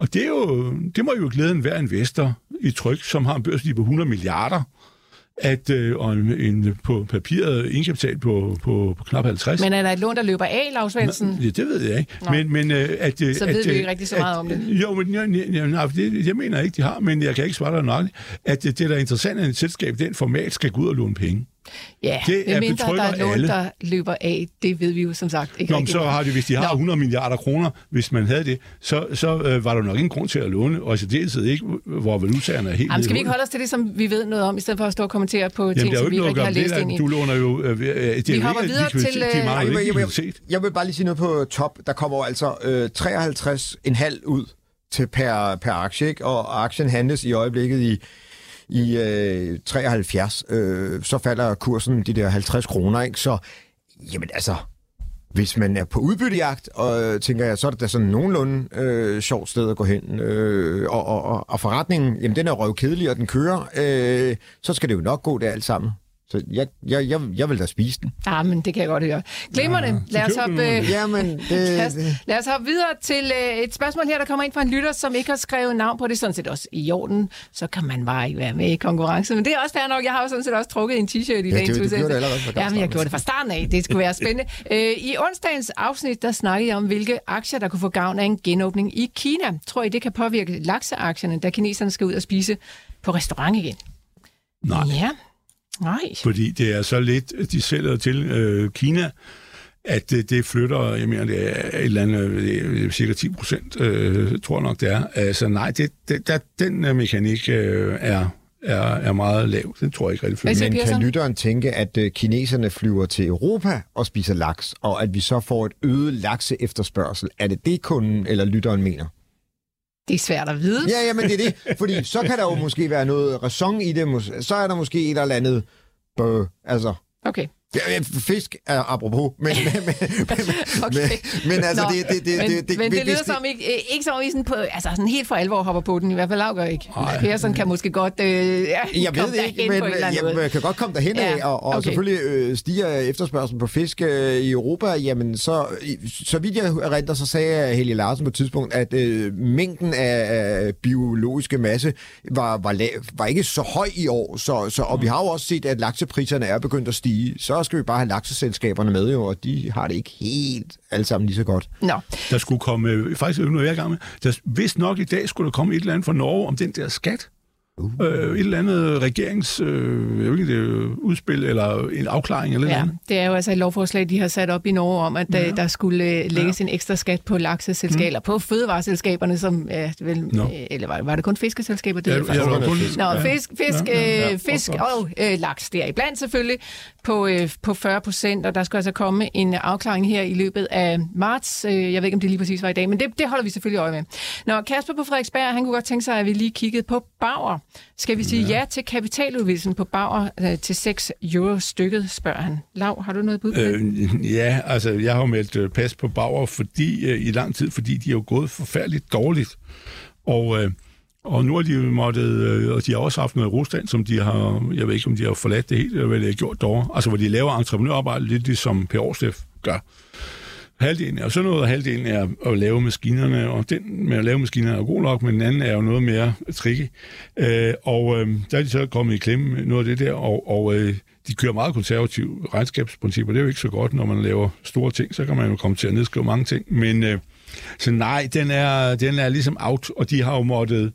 Og det, er jo, det må jo glæde en hver investor i Tryk, som har en børslig på 100 milliarder, at øh, og en, en, på papiret indkapital på, på, på knap 50. Men er der et lån, der løber af, Lars Svendsen? Ja, det ved jeg ikke. Men, men, øh, at, øh, så ved at, vi ikke rigtig så meget at, om det. Jo, men jeg, jeg, jeg, det, jeg mener ikke, de har, men jeg kan ikke svare dig nok, at det, det der er interessant, at et selskab den format skal gå ud og låne penge. Ja, det er mindre der er lån, alle. der løber af, det ved vi jo som sagt ikke Nå, men så har de, hvis de har Nå. 100 milliarder kroner, hvis man havde det, så, så øh, var der nok ingen grund til at låne, og i særdeleshed ikke, hvor valutaerne er helt Jamen, skal vi ikke holde os til det, som vi ved noget om, i stedet for at stå og kommentere på Jamen, ting, som vi ikke har læst ind i? Du låner jo... Øh, det vi hopper videre til... De jeg, jeg, jeg, jeg vil bare lige sige noget på top. Der kommer altså øh, 53,5 ud til per, per aktie, ikke? og aktien handles i øjeblikket i i øh, 73, øh, så falder kursen de der 50 kroner, ikke? Så, jamen altså, hvis man er på udbyttejagt, og øh, tænker jeg, så er det da sådan nogenlunde øh, sjovt sted at gå hen. Øh, og, og, og forretningen, jamen den er røvkedelig, og den kører, øh, så skal det jo nok gå der alt sammen. Så jeg, jeg, jeg, jeg vil da spise den. Ja, men det kan jeg godt høre. Glimrende. Ja, lad, os hoppe, øh, Jamen, det, lad, os, lad os hoppe videre til øh, et spørgsmål her, der kommer ind fra en lytter, som ikke har skrevet navn på det. Sådan set også i orden. Så kan man bare ikke være med i konkurrence. Men det er også fair nok. Jeg har jo sådan set også trukket en t-shirt i ja, dagens udsendelse. Det, det allerede ja, men jeg gjorde det fra starten af. Det skulle være spændende. øh, I onsdagens afsnit, der snakkede jeg om, hvilke aktier, der kunne få gavn af en genåbning i Kina. Tror I, det kan påvirke lakseaktierne, da kineserne skal ud og spise på restaurant igen? Nej. Ja, Nej. Fordi det er så lidt, de sælger til øh, Kina, at det, det flytter, jeg mener, det er et eller andet, det er cirka 10 procent, øh, tror jeg nok det er. Altså nej, det, det, der, den øh, mekanik øh, er, er, er meget lav. Den tror jeg ikke rigtig flytter. Men kan lytteren tænke, at øh, kineserne flyver til Europa og spiser laks, og at vi så får et øget lakse efterspørgsel? Er det det, kunden eller lytteren mener? Det er svært at vide. Ja, ja, men det er det. Fordi så kan der jo måske være noget ræson i det. Så er der måske et eller andet... Bøh, altså... Okay. Fisk er apropos, men, men, men, okay. men, men altså, Nå, det, det, det, men, det, det, men det lyder som ikke, ikke som, I sådan, på, altså, sådan helt for alvor hopper på den, i hvert fald Lav gør ikke. Persson kan måske godt øh, ja, jeg ved ikke, men jeg, jeg kan godt komme derhen af, ja, og, og okay. selvfølgelig øh, stiger efterspørgselen på fisk øh, i Europa, jamen så, så vidt jeg erindrer, så sagde Helge Larsen på et tidspunkt, at øh, mængden af biologiske masse var, var, lav, var ikke så høj i år, så, så, og vi har jo også set, at laksepriserne er begyndt at stige, så skal vi bare have lakseselskaberne med jo, og de har det ikke helt alle sammen lige så godt. Nå. Der skulle komme, faktisk er noget, jeg gang med, der, hvis nok i dag skulle der komme et eller andet fra Norge om den der skat. Uh. Øh, et eller andet regerings øh, jeg ved ikke, det udspil eller en afklaring eller ja, noget. det er jo altså et lovforslag, de har sat op i Norge om, at ja. der, skulle øh, lægges ja. en ekstra skat på lakseselskaber, mm. på fødevareselskaberne, som ja, vel, no. eller var, var det kun fiskeselskaber? Det ja, det var kun, Nå, fisk, fisk, ja, ja, ja. Øh, fisk og øh, laks der iblandt selvfølgelig på, øh, på 40 procent, og der skal altså komme en afklaring her i løbet af marts. Øh, jeg ved ikke, om det lige præcis var i dag, men det, det holder vi selvfølgelig øje med. Når Kasper på Frederiksberg, han kunne godt tænke sig, at vi lige kiggede på Bauer. Skal vi sige ja, ja til kapitaludvidelsen på Bauer øh, til 6 euro stykket, spørger han. Lav, har du noget bud på det? Øh, ja, altså jeg har jo meldt øh, pas på Bauer fordi, øh, i lang tid, fordi de er jo gået forfærdeligt dårligt. Og... Øh, og nu har de måttet, og de har også haft noget Rusland, som de har, jeg ved ikke, om de har forladt det helt, eller hvad de har gjort derovre. Altså, hvor de laver entreprenørarbejde, lidt ligesom Per Aarstef gør. Halvdelen er sådan noget, og halvdelen er at lave maskinerne, og den med at lave maskinerne er god nok, men den anden er jo noget mere tricky. Øh, og øh, der er de så kommet i klemme noget af det der, og, og øh, de kører meget konservative regnskabsprincipper. Det er jo ikke så godt, når man laver store ting, så kan man jo komme til at nedskrive mange ting. Men øh, så nej, den er, den er ligesom out, og de har jo måttet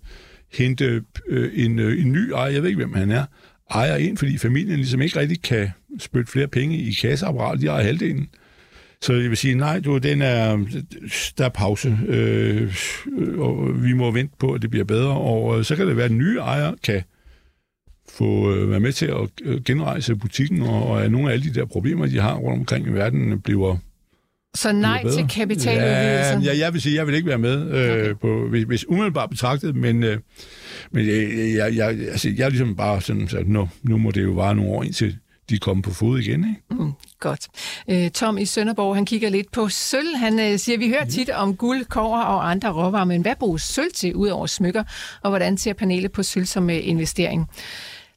hente øh, en, øh, en ny ejer, jeg ved ikke, hvem han er, ejer ind, fordi familien ligesom ikke rigtig kan spytte flere penge i kasseapparatet. De ejer halvdelen. Så jeg vil sige, nej, du, den er, der er pause, øh, og vi må vente på, at det bliver bedre, og øh, så kan det være, at nye ejer kan få øh, være med til at øh, genrejse butikken, og, og at nogle af alle de der problemer, de har rundt omkring i verden, bliver Så nej bliver til kapitaludvidelsen. Ja, ja, jeg vil sige, jeg vil ikke være med, øh, Okay. på, hvis, hvis umiddelbart betragtet, men, øh, men jeg, jeg, jeg, altså, jeg er ligesom bare sådan, at nu, nu må det jo vare nogle år, indtil de kommer på fod igen. Ikke? Mm, godt. Øh, Tom i Sønderborg, han kigger lidt på sølv. Han øh, siger, vi hører tit om guld, kover og andre råvarer, men hvad bruges sølv til ud over smykker, og hvordan ser panelet på sølv som øh, investering?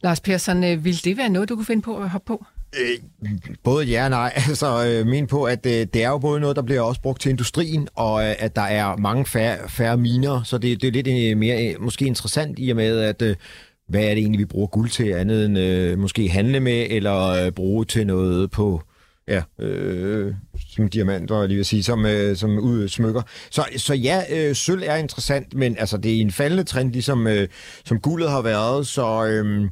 Lars Persson, øh, vil det være noget, du kunne finde på at hoppe på? Øh, både ja og nej. Altså, øh, men på, at øh, det er jo både noget, der bliver også brugt til industrien, og øh, at der er mange færre, færre miner, så det, det er lidt øh, mere øh, måske interessant i og med, at øh, hvad er det egentlig, vi bruger guld til, andet end øh, måske handle med, eller øh, bruge til noget på, ja, øh, som diamanter, lige vil sige, som, øh, som ud smykker. Så, så ja, øh, sølv er interessant, men altså, det er en faldende trend, ligesom øh, som guldet har været, så... Øh,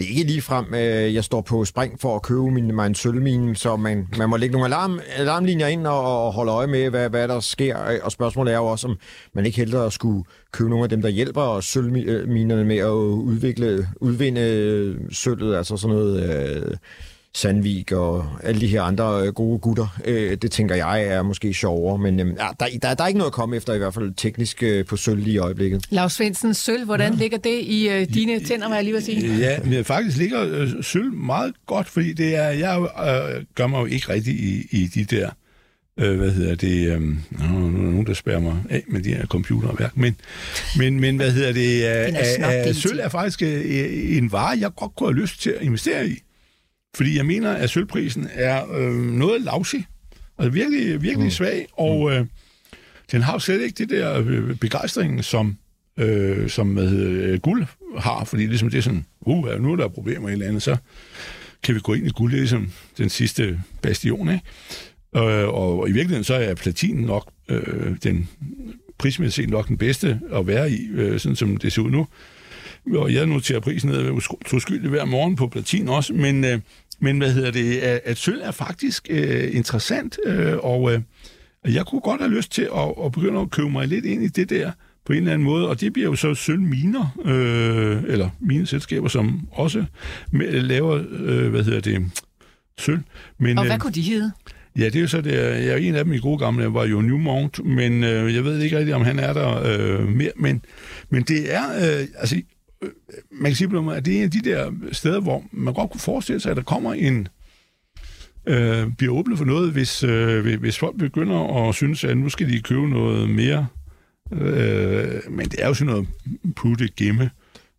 det er ikke lige frem, øh, jeg står på spring for at købe min, mig en sølvmine, så man, man må lægge nogle alarm, alarmlinjer ind og, og holde øje med, hvad, hvad der sker. Øh, og spørgsmålet er jo også, om man ikke hellere skulle købe nogle af dem, der hjælper sølvminerne øh, med at udvikle, udvinde øh, sølvet, altså sådan noget... Øh, Sandvik og alle de her andre øh, gode gutter. Øh, det tænker jeg er måske sjovere, men øh, ja, der, der, der er ikke noget at komme efter, i hvert fald teknisk øh, på sølv lige i øjeblikket. Lars Svendsen, sølv, hvordan ja. ligger det i øh, dine tænder, hvad jeg lige vil sige? Ja, men faktisk ligger øh, sølv meget godt, fordi det er, jeg øh, gør mig jo ikke rigtig i, i de der, øh, hvad hedder det, øh, nu er der nogen, der spærrer mig af med de her computerværk, men, men, men hvad hedder det, øh, er øh, sølv er faktisk øh, en vare, jeg godt kunne have lyst til at investere i. Fordi jeg mener, at sølvprisen er øh, noget lavsig, og virkelig, virkelig mm. svag, og øh, den har jo slet ikke det der øh, begejstring, som, øh, som hvad hedder, guld har, fordi ligesom det er sådan, uh, nu er der problemer i et eller andet, så kan vi gå ind i guld, ligesom den sidste bastion, ikke? Øh, og, og i virkeligheden så er platin nok øh, den prismæssigt nok den bedste at være i, øh, sådan som det ser ud nu. Og jeg noterer prisen ned uskyldigt hver morgen på platin også, men, øh, men hvad hedder det, at, at sølv er faktisk øh, interessant, øh, og øh, jeg kunne godt have lyst til at, at begynde at købe mig lidt ind i det der på en eller anden måde, og det bliver jo så sølvminer, øh, eller mineselskaber, som også laver, øh, hvad hedder det, sølv. Men, Og øh, hvad kunne de hedde? Ja, det er jo så det. Jeg er en af dem i gode gamle, var jo Newmont, men øh, jeg ved ikke rigtig, om han er der øh, mere. Men, men det er, øh, altså, øh, man kan sige at det er en af de der steder, hvor man godt kunne forestille sig, at der kommer en, øh, bliver åbnet for noget, hvis, øh, hvis folk begynder at synes, at nu skal de købe noget mere. Øh, men det er jo sådan noget putte gimme.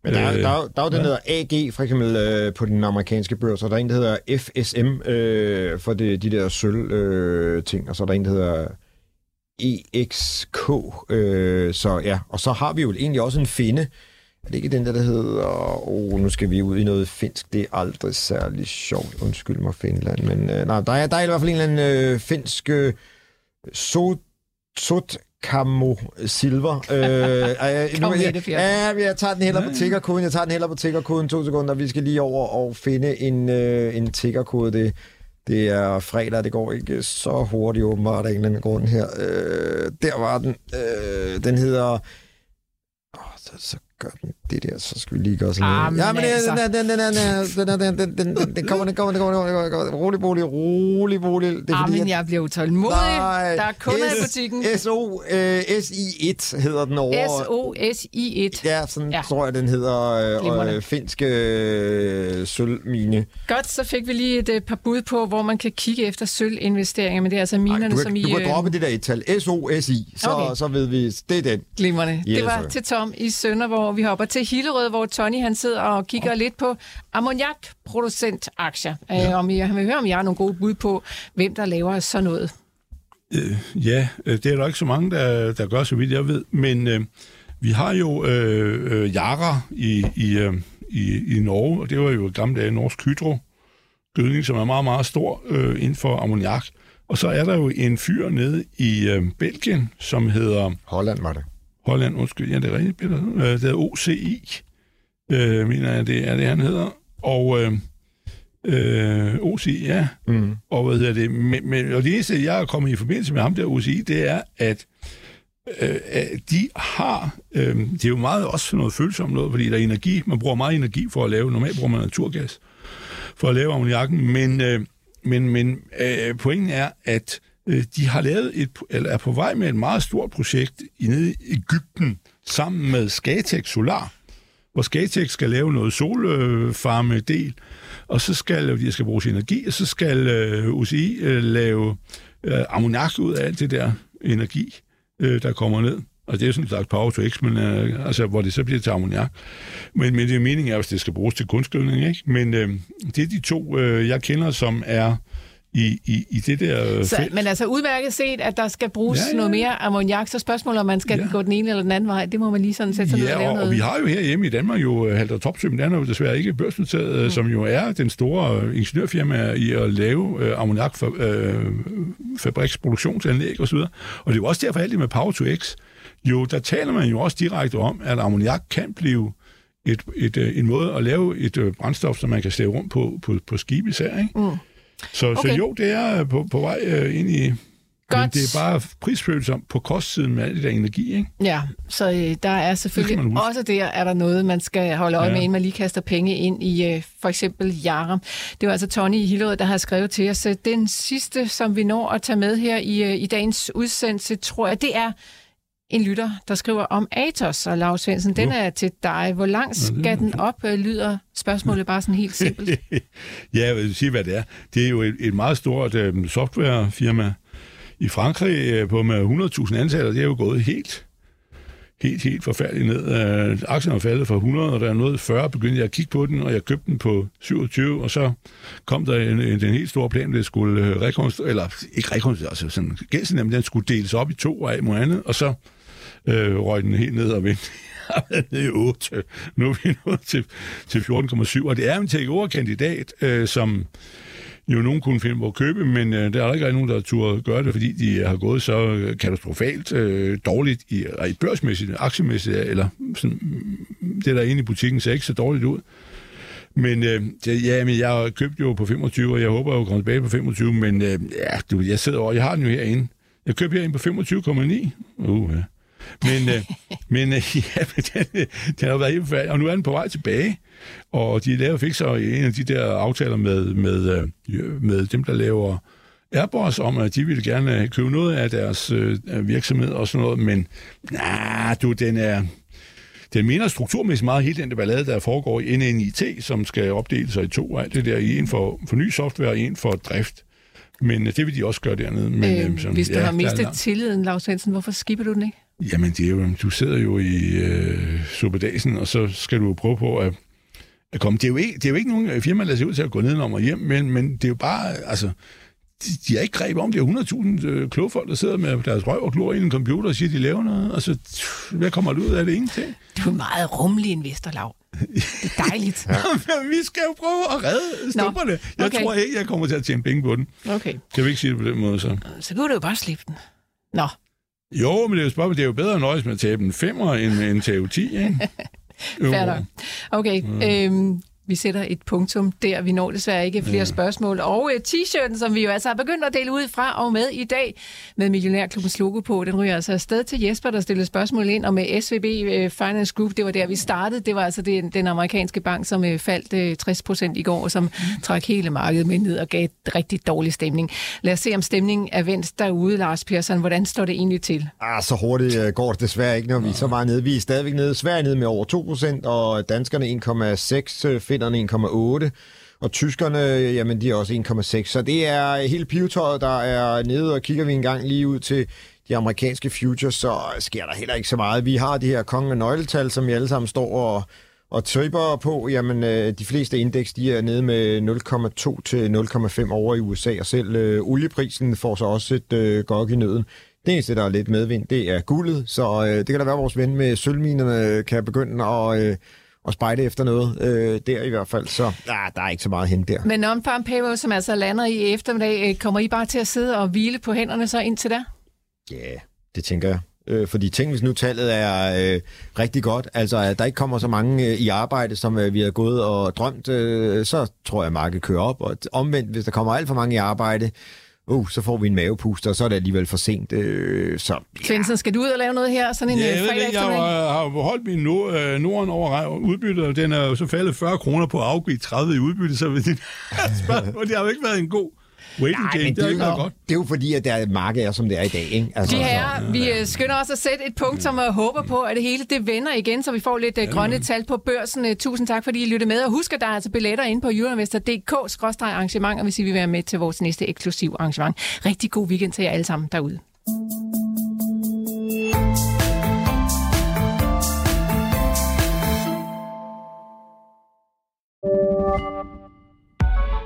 Men der, er, Øh, der, er, der er jo den, der hedder AG, for eksempel øh, på den amerikanske børs, og der er en, der hedder FSM øh, for det, de der sølv øh, ting, og så er der en, der hedder EXK. Øh, så ja, og så har vi jo egentlig også en finde. Er det ikke den der, der hedder... Oh, nu skal vi ud i noget finsk. Det er aldrig særlig sjovt. Undskyld mig, Finland. Men øh, nej, der er, der er i hvert fald en eller anden øh, finsk... Øh, so, Sot Camo Silver. Øh, øh, nu, jeg, ja, jeg tager den heller på tiggerkoden. Jeg tager den heller på tiggerkoden to sekunder. Vi skal lige over og finde en, øh, en tiggerkode. Det, det er fredag, det går ikke så hurtigt åbenbart af en eller anden grund her. Øh, der var den. Øh, den hedder... Oh, så, så gør den det der, så skal vi lige gøre sådan Ah, noget. Ja, men altså. den, den, den, den, den, den, den, den, den, den kommer, den kommer, den kommer, den kommer, den kommer. Rolig, bolig, rolig, bolig. Det er Ah, fordi, men jeg bliver utålmodig. Nej. Der er kunder i S- butikken. SO, øh, SI1 hedder den over. S-O-S-I-1. Ja, sådan Ja. tror jeg, den hedder Glimrende. øh, finske øh, sølvmine. Godt, så fik vi lige et øh, par bud på, hvor man kan kigge efter sølvinvesteringer, men det er altså minerne, Ej, du, som I... du kan øh, droppe det der et-tal. SO-SI, så, Okay. så ved vi, det er den. Glimrende. Yes, det var til Tom i Sønderborg. Vi hopper til Hillerød, hvor Tony han sidder og kigger oh. lidt på ammoniakproducentaktier. Ja. Øh, om I, han vil høre, om jeg har nogle gode bud på, hvem der laver sådan noget. Øh, ja, øh, det er der ikke så mange, der, der gør, så vidt jeg ved. Men øh, vi har jo øh, øh, Yara i, i, øh, i, i Norge, og det var jo gamle dage Norsk Hydro gødning, som er meget, meget stor øh, inden for ammoniak. Og så er der jo en fyr nede i øh, Belgien, som hedder Holland var det. Holland, undskyld, ja, det er rigtigt, Peter. Øh, det hedder OCI, øh, mener jeg, det er det, han hedder. Og øh, øh, OCI, ja. Mm. Og hvad hedder det? Men, men, og det eneste, jeg er kommet i forbindelse med ham der OCI, det er, at øh, de har, øh, det er jo meget også noget følsomt noget, fordi der er energi, man bruger meget energi for at lave, normalt bruger man naturgas for at lave ammoniakken, men, øh, men, men øh, pointen er, at Øh, de har lavet et, eller er på vej med et meget stort projekt i nede i Ægypten, sammen med Skatex Solar, hvor Skatex skal lave noget solfarme-del, og så skal de skal bruge energi, og så skal øh, UCI øh, lave ammoniak ud af alt det der energi, der kommer ned. Og det er sådan en slags power to X, men, øh, altså, hvor det så bliver til ammoniak. Men, men det er meningen, at det skal bruges til kunstgødning, ikke? Men øh, det er de to, øh, jeg kender, som er i, i, i det der øh, så, felt. Men altså udmærket set, at der skal bruges Ja, ja, ja. ja. noget mere ammoniak, så spørgsmålet om man skal Ja. ja. gå den ene eller den anden vej, det må man lige sådan sætte sig ned Ja, og lave og, noget. og vi har jo herhjemme i Danmark jo øh, Halter Topsøm, den er jo desværre ikke børsnoteret, mm. som jo er den store øh, ingeniørfirma i at lave øh, ammoniakfabriksproduktionsanlæg osv. Og det er jo også derfor alt det med Power to X, jo, der taler man jo også direkte om, at ammoniak kan blive et, et, øh, en måde at lave et øh, brændstof, som man kan slæve rundt på, på, på skib især, ikke? Mm. Så, okay. så jo, det er på, på vej øh, ind i... Men Godt. det er bare prisfølsomt på kostsiden med alt det der energi, ikke? Ja, så øh, der er selvfølgelig også der, er der noget, man skal holde øje Ja. med, inden man lige kaster penge ind i øh, for eksempel Jara. Det var altså Tony i Hillerød, der har skrevet til os. øh, Den sidste, som vi når at tage med her i, øh, i dagens udsendelse, tror jeg, det er en lytter, der skriver om Atos, og Lars Svendsen, den er til dig. Hvor langt skal den op, øh, lyder spørgsmålet bare sådan helt simpelt. ja, jeg vil sige, hvad det er. Det er jo et, et meget stort øh, softwarefirma i Frankrig øh, på med 100.000 ansatte, det er jo gået helt, helt, helt forfærdeligt ned. Øh, aktien er faldet fra 100, og der er noget 40, begyndte jeg at kigge på den, og jeg købte den på 27, og så kom der en, en, en helt stor plan, det skulle øh, rekonstruere, eller ikke rekonstruere, altså sådan gældsen, den skulle deles op i to og muligt andet, og så øh, røg den helt ned og vendte. ned i 8. Nu er vi nået til, til 14,7. Og det er en TKO-kandidat, øh, som jo nogen kunne finde på at købe, men øh, der er ikke nogen, der har turde gøre det, fordi de øh, har gået så katastrofalt øh, dårligt i, i børsmæssigt, aktiemæssigt, eller sådan, det der inde i butikken ser ikke så dårligt ud. Men øh, ja, men jeg har købt jo på 25, og jeg håber at jeg kommer tilbage på 25, men øh, ja, du, jeg sidder over, jeg har den jo herinde. Jeg købte herinde på 25,9. Uh, ja. Men, øh, men øh, ja, men den, øh, den har været helt færdig, og nu er den på vej tilbage. Og de laver fik så en af de der aftaler med, med, øh, med dem, der laver Airbus om, at de ville gerne købe noget af deres øh, virksomhed og sådan noget, men nej, du, den er... Den mener strukturmæssigt meget helt den der ballade, der foregår i NNIT, som skal opdele sig i to, alt det der, i en for, for ny software og en for drift. Men øh, det vil de også gøre dernede. Men, øh, sådan, hvis du ja, har mistet tilliden, Lars Svendsen, hvorfor skipper du den ikke? Jamen, det er jo, du sidder jo i øh, suppedasen, og så skal du jo prøve på at, at komme. Det er, jo ikke, det er jo ikke nogen firma, der ser ud til at gå nedenom og hjem, men, men det er jo bare, altså, de, de har ikke greb om, det er 100.000 øh, kloge folk, der sidder med deres røv og glor i en computer og siger, at de laver noget. Altså, hvad kommer der ud af det? Ingenting. Du er meget rummelig investor, Lav. Det er dejligt. ja. vi skal jo prøve at redde stumperne. Jeg okay. tror ikke, jeg kommer til at tjene penge på den. Okay, Kan vi ikke sige det på den måde, så? så kunne du jo bare slippe den. Nå, Jo, men det er jo, spørgsmål, det er jo bedre at nøjes med at tabe en femmer end en tage 10, ikke? nok. Okay, mm. øhm, vi sætter et punktum der. Vi når desværre ikke flere ja. spørgsmål. Og uh, t-shirten, som vi jo altså har begyndt at dele ud fra og med i dag, med Millionærklubbens logo på, den ryger altså afsted til Jesper, der stillede spørgsmål ind, og med SVB uh, Finance Group, det var der, vi startede. Det var altså den, den amerikanske bank, som uh, faldt uh, 60 procent i går, som trak hele markedet med ned og gav et rigtig dårlig stemning. Lad os se, om stemningen er vendt derude, Lars Persson. Hvordan står det egentlig til? Ah, så hurtigt øh, går det desværre ikke, når vi er så meget nede. Vi er stadigvæk nede. Sverige er nede med over 2%, og danskerne 1,6, øh, Briterne 1,8, og tyskerne, jamen de er også 1,6. Så det er hele pivetøjet, der er nede, og kigger vi en gang lige ud til de amerikanske futures, så sker der heller ikke så meget. Vi har det her konge nøgletal, som vi alle sammen står og, og tripper på. Jamen, øh, de fleste indeks, de er nede med 0,2 til 0,5 over i USA, og selv øh, olieprisen får så også et øh, gok i nøden. Det eneste, der er lidt medvind, det er guldet, så øh, det kan da være, at vores ven med sølvminerne kan begynde at, øh, at spejde efter noget øh, der i hvert fald. Så ah, der er ikke så meget hen der. Men non-farm payroll, som altså lander i eftermiddag, øh, kommer I bare til at sidde og hvile på hænderne så indtil da? Ja, yeah, det tænker jeg. Øh, fordi tænk, hvis nu tallet er øh, rigtig godt, altså at der ikke kommer så mange øh, i arbejde, som øh, vi har gået og drømt, øh, så tror jeg, at markedet kører op. Og omvendt, hvis der kommer alt for mange i arbejde, uh, så får vi en mavepuster, og så er det alligevel for sent. Øh, så Svendsen, skal du ud og lave noget her? Sådan en Ja, ja, jeg, ved, fredag jeg eftermiddag? har, har jo holdt min no, øh, Norden over udbyttet, og den er jo så faldet 40 kroner på at afgive 30 i udbytte, så ved de, spørgsmål, det har jo ikke været en god waiting Nej, game. men Det har ikke godt. det er jo fordi, at der markedet er, som det er i dag. Ikke? Altså, De her, vi øh, skynder os at sætte et punkt, som og håber på, at det hele det vender igen, så vi får lidt øh, grønne tal på børsen. Øh, Tusind tak, fordi I lyttede med. Og husk, at der er altså billetter inde på euroinvestor.dk-arrangementer, hvis I vil være med til vores næste eksklusiv arrangement. Rigtig god weekend til jer alle sammen derude.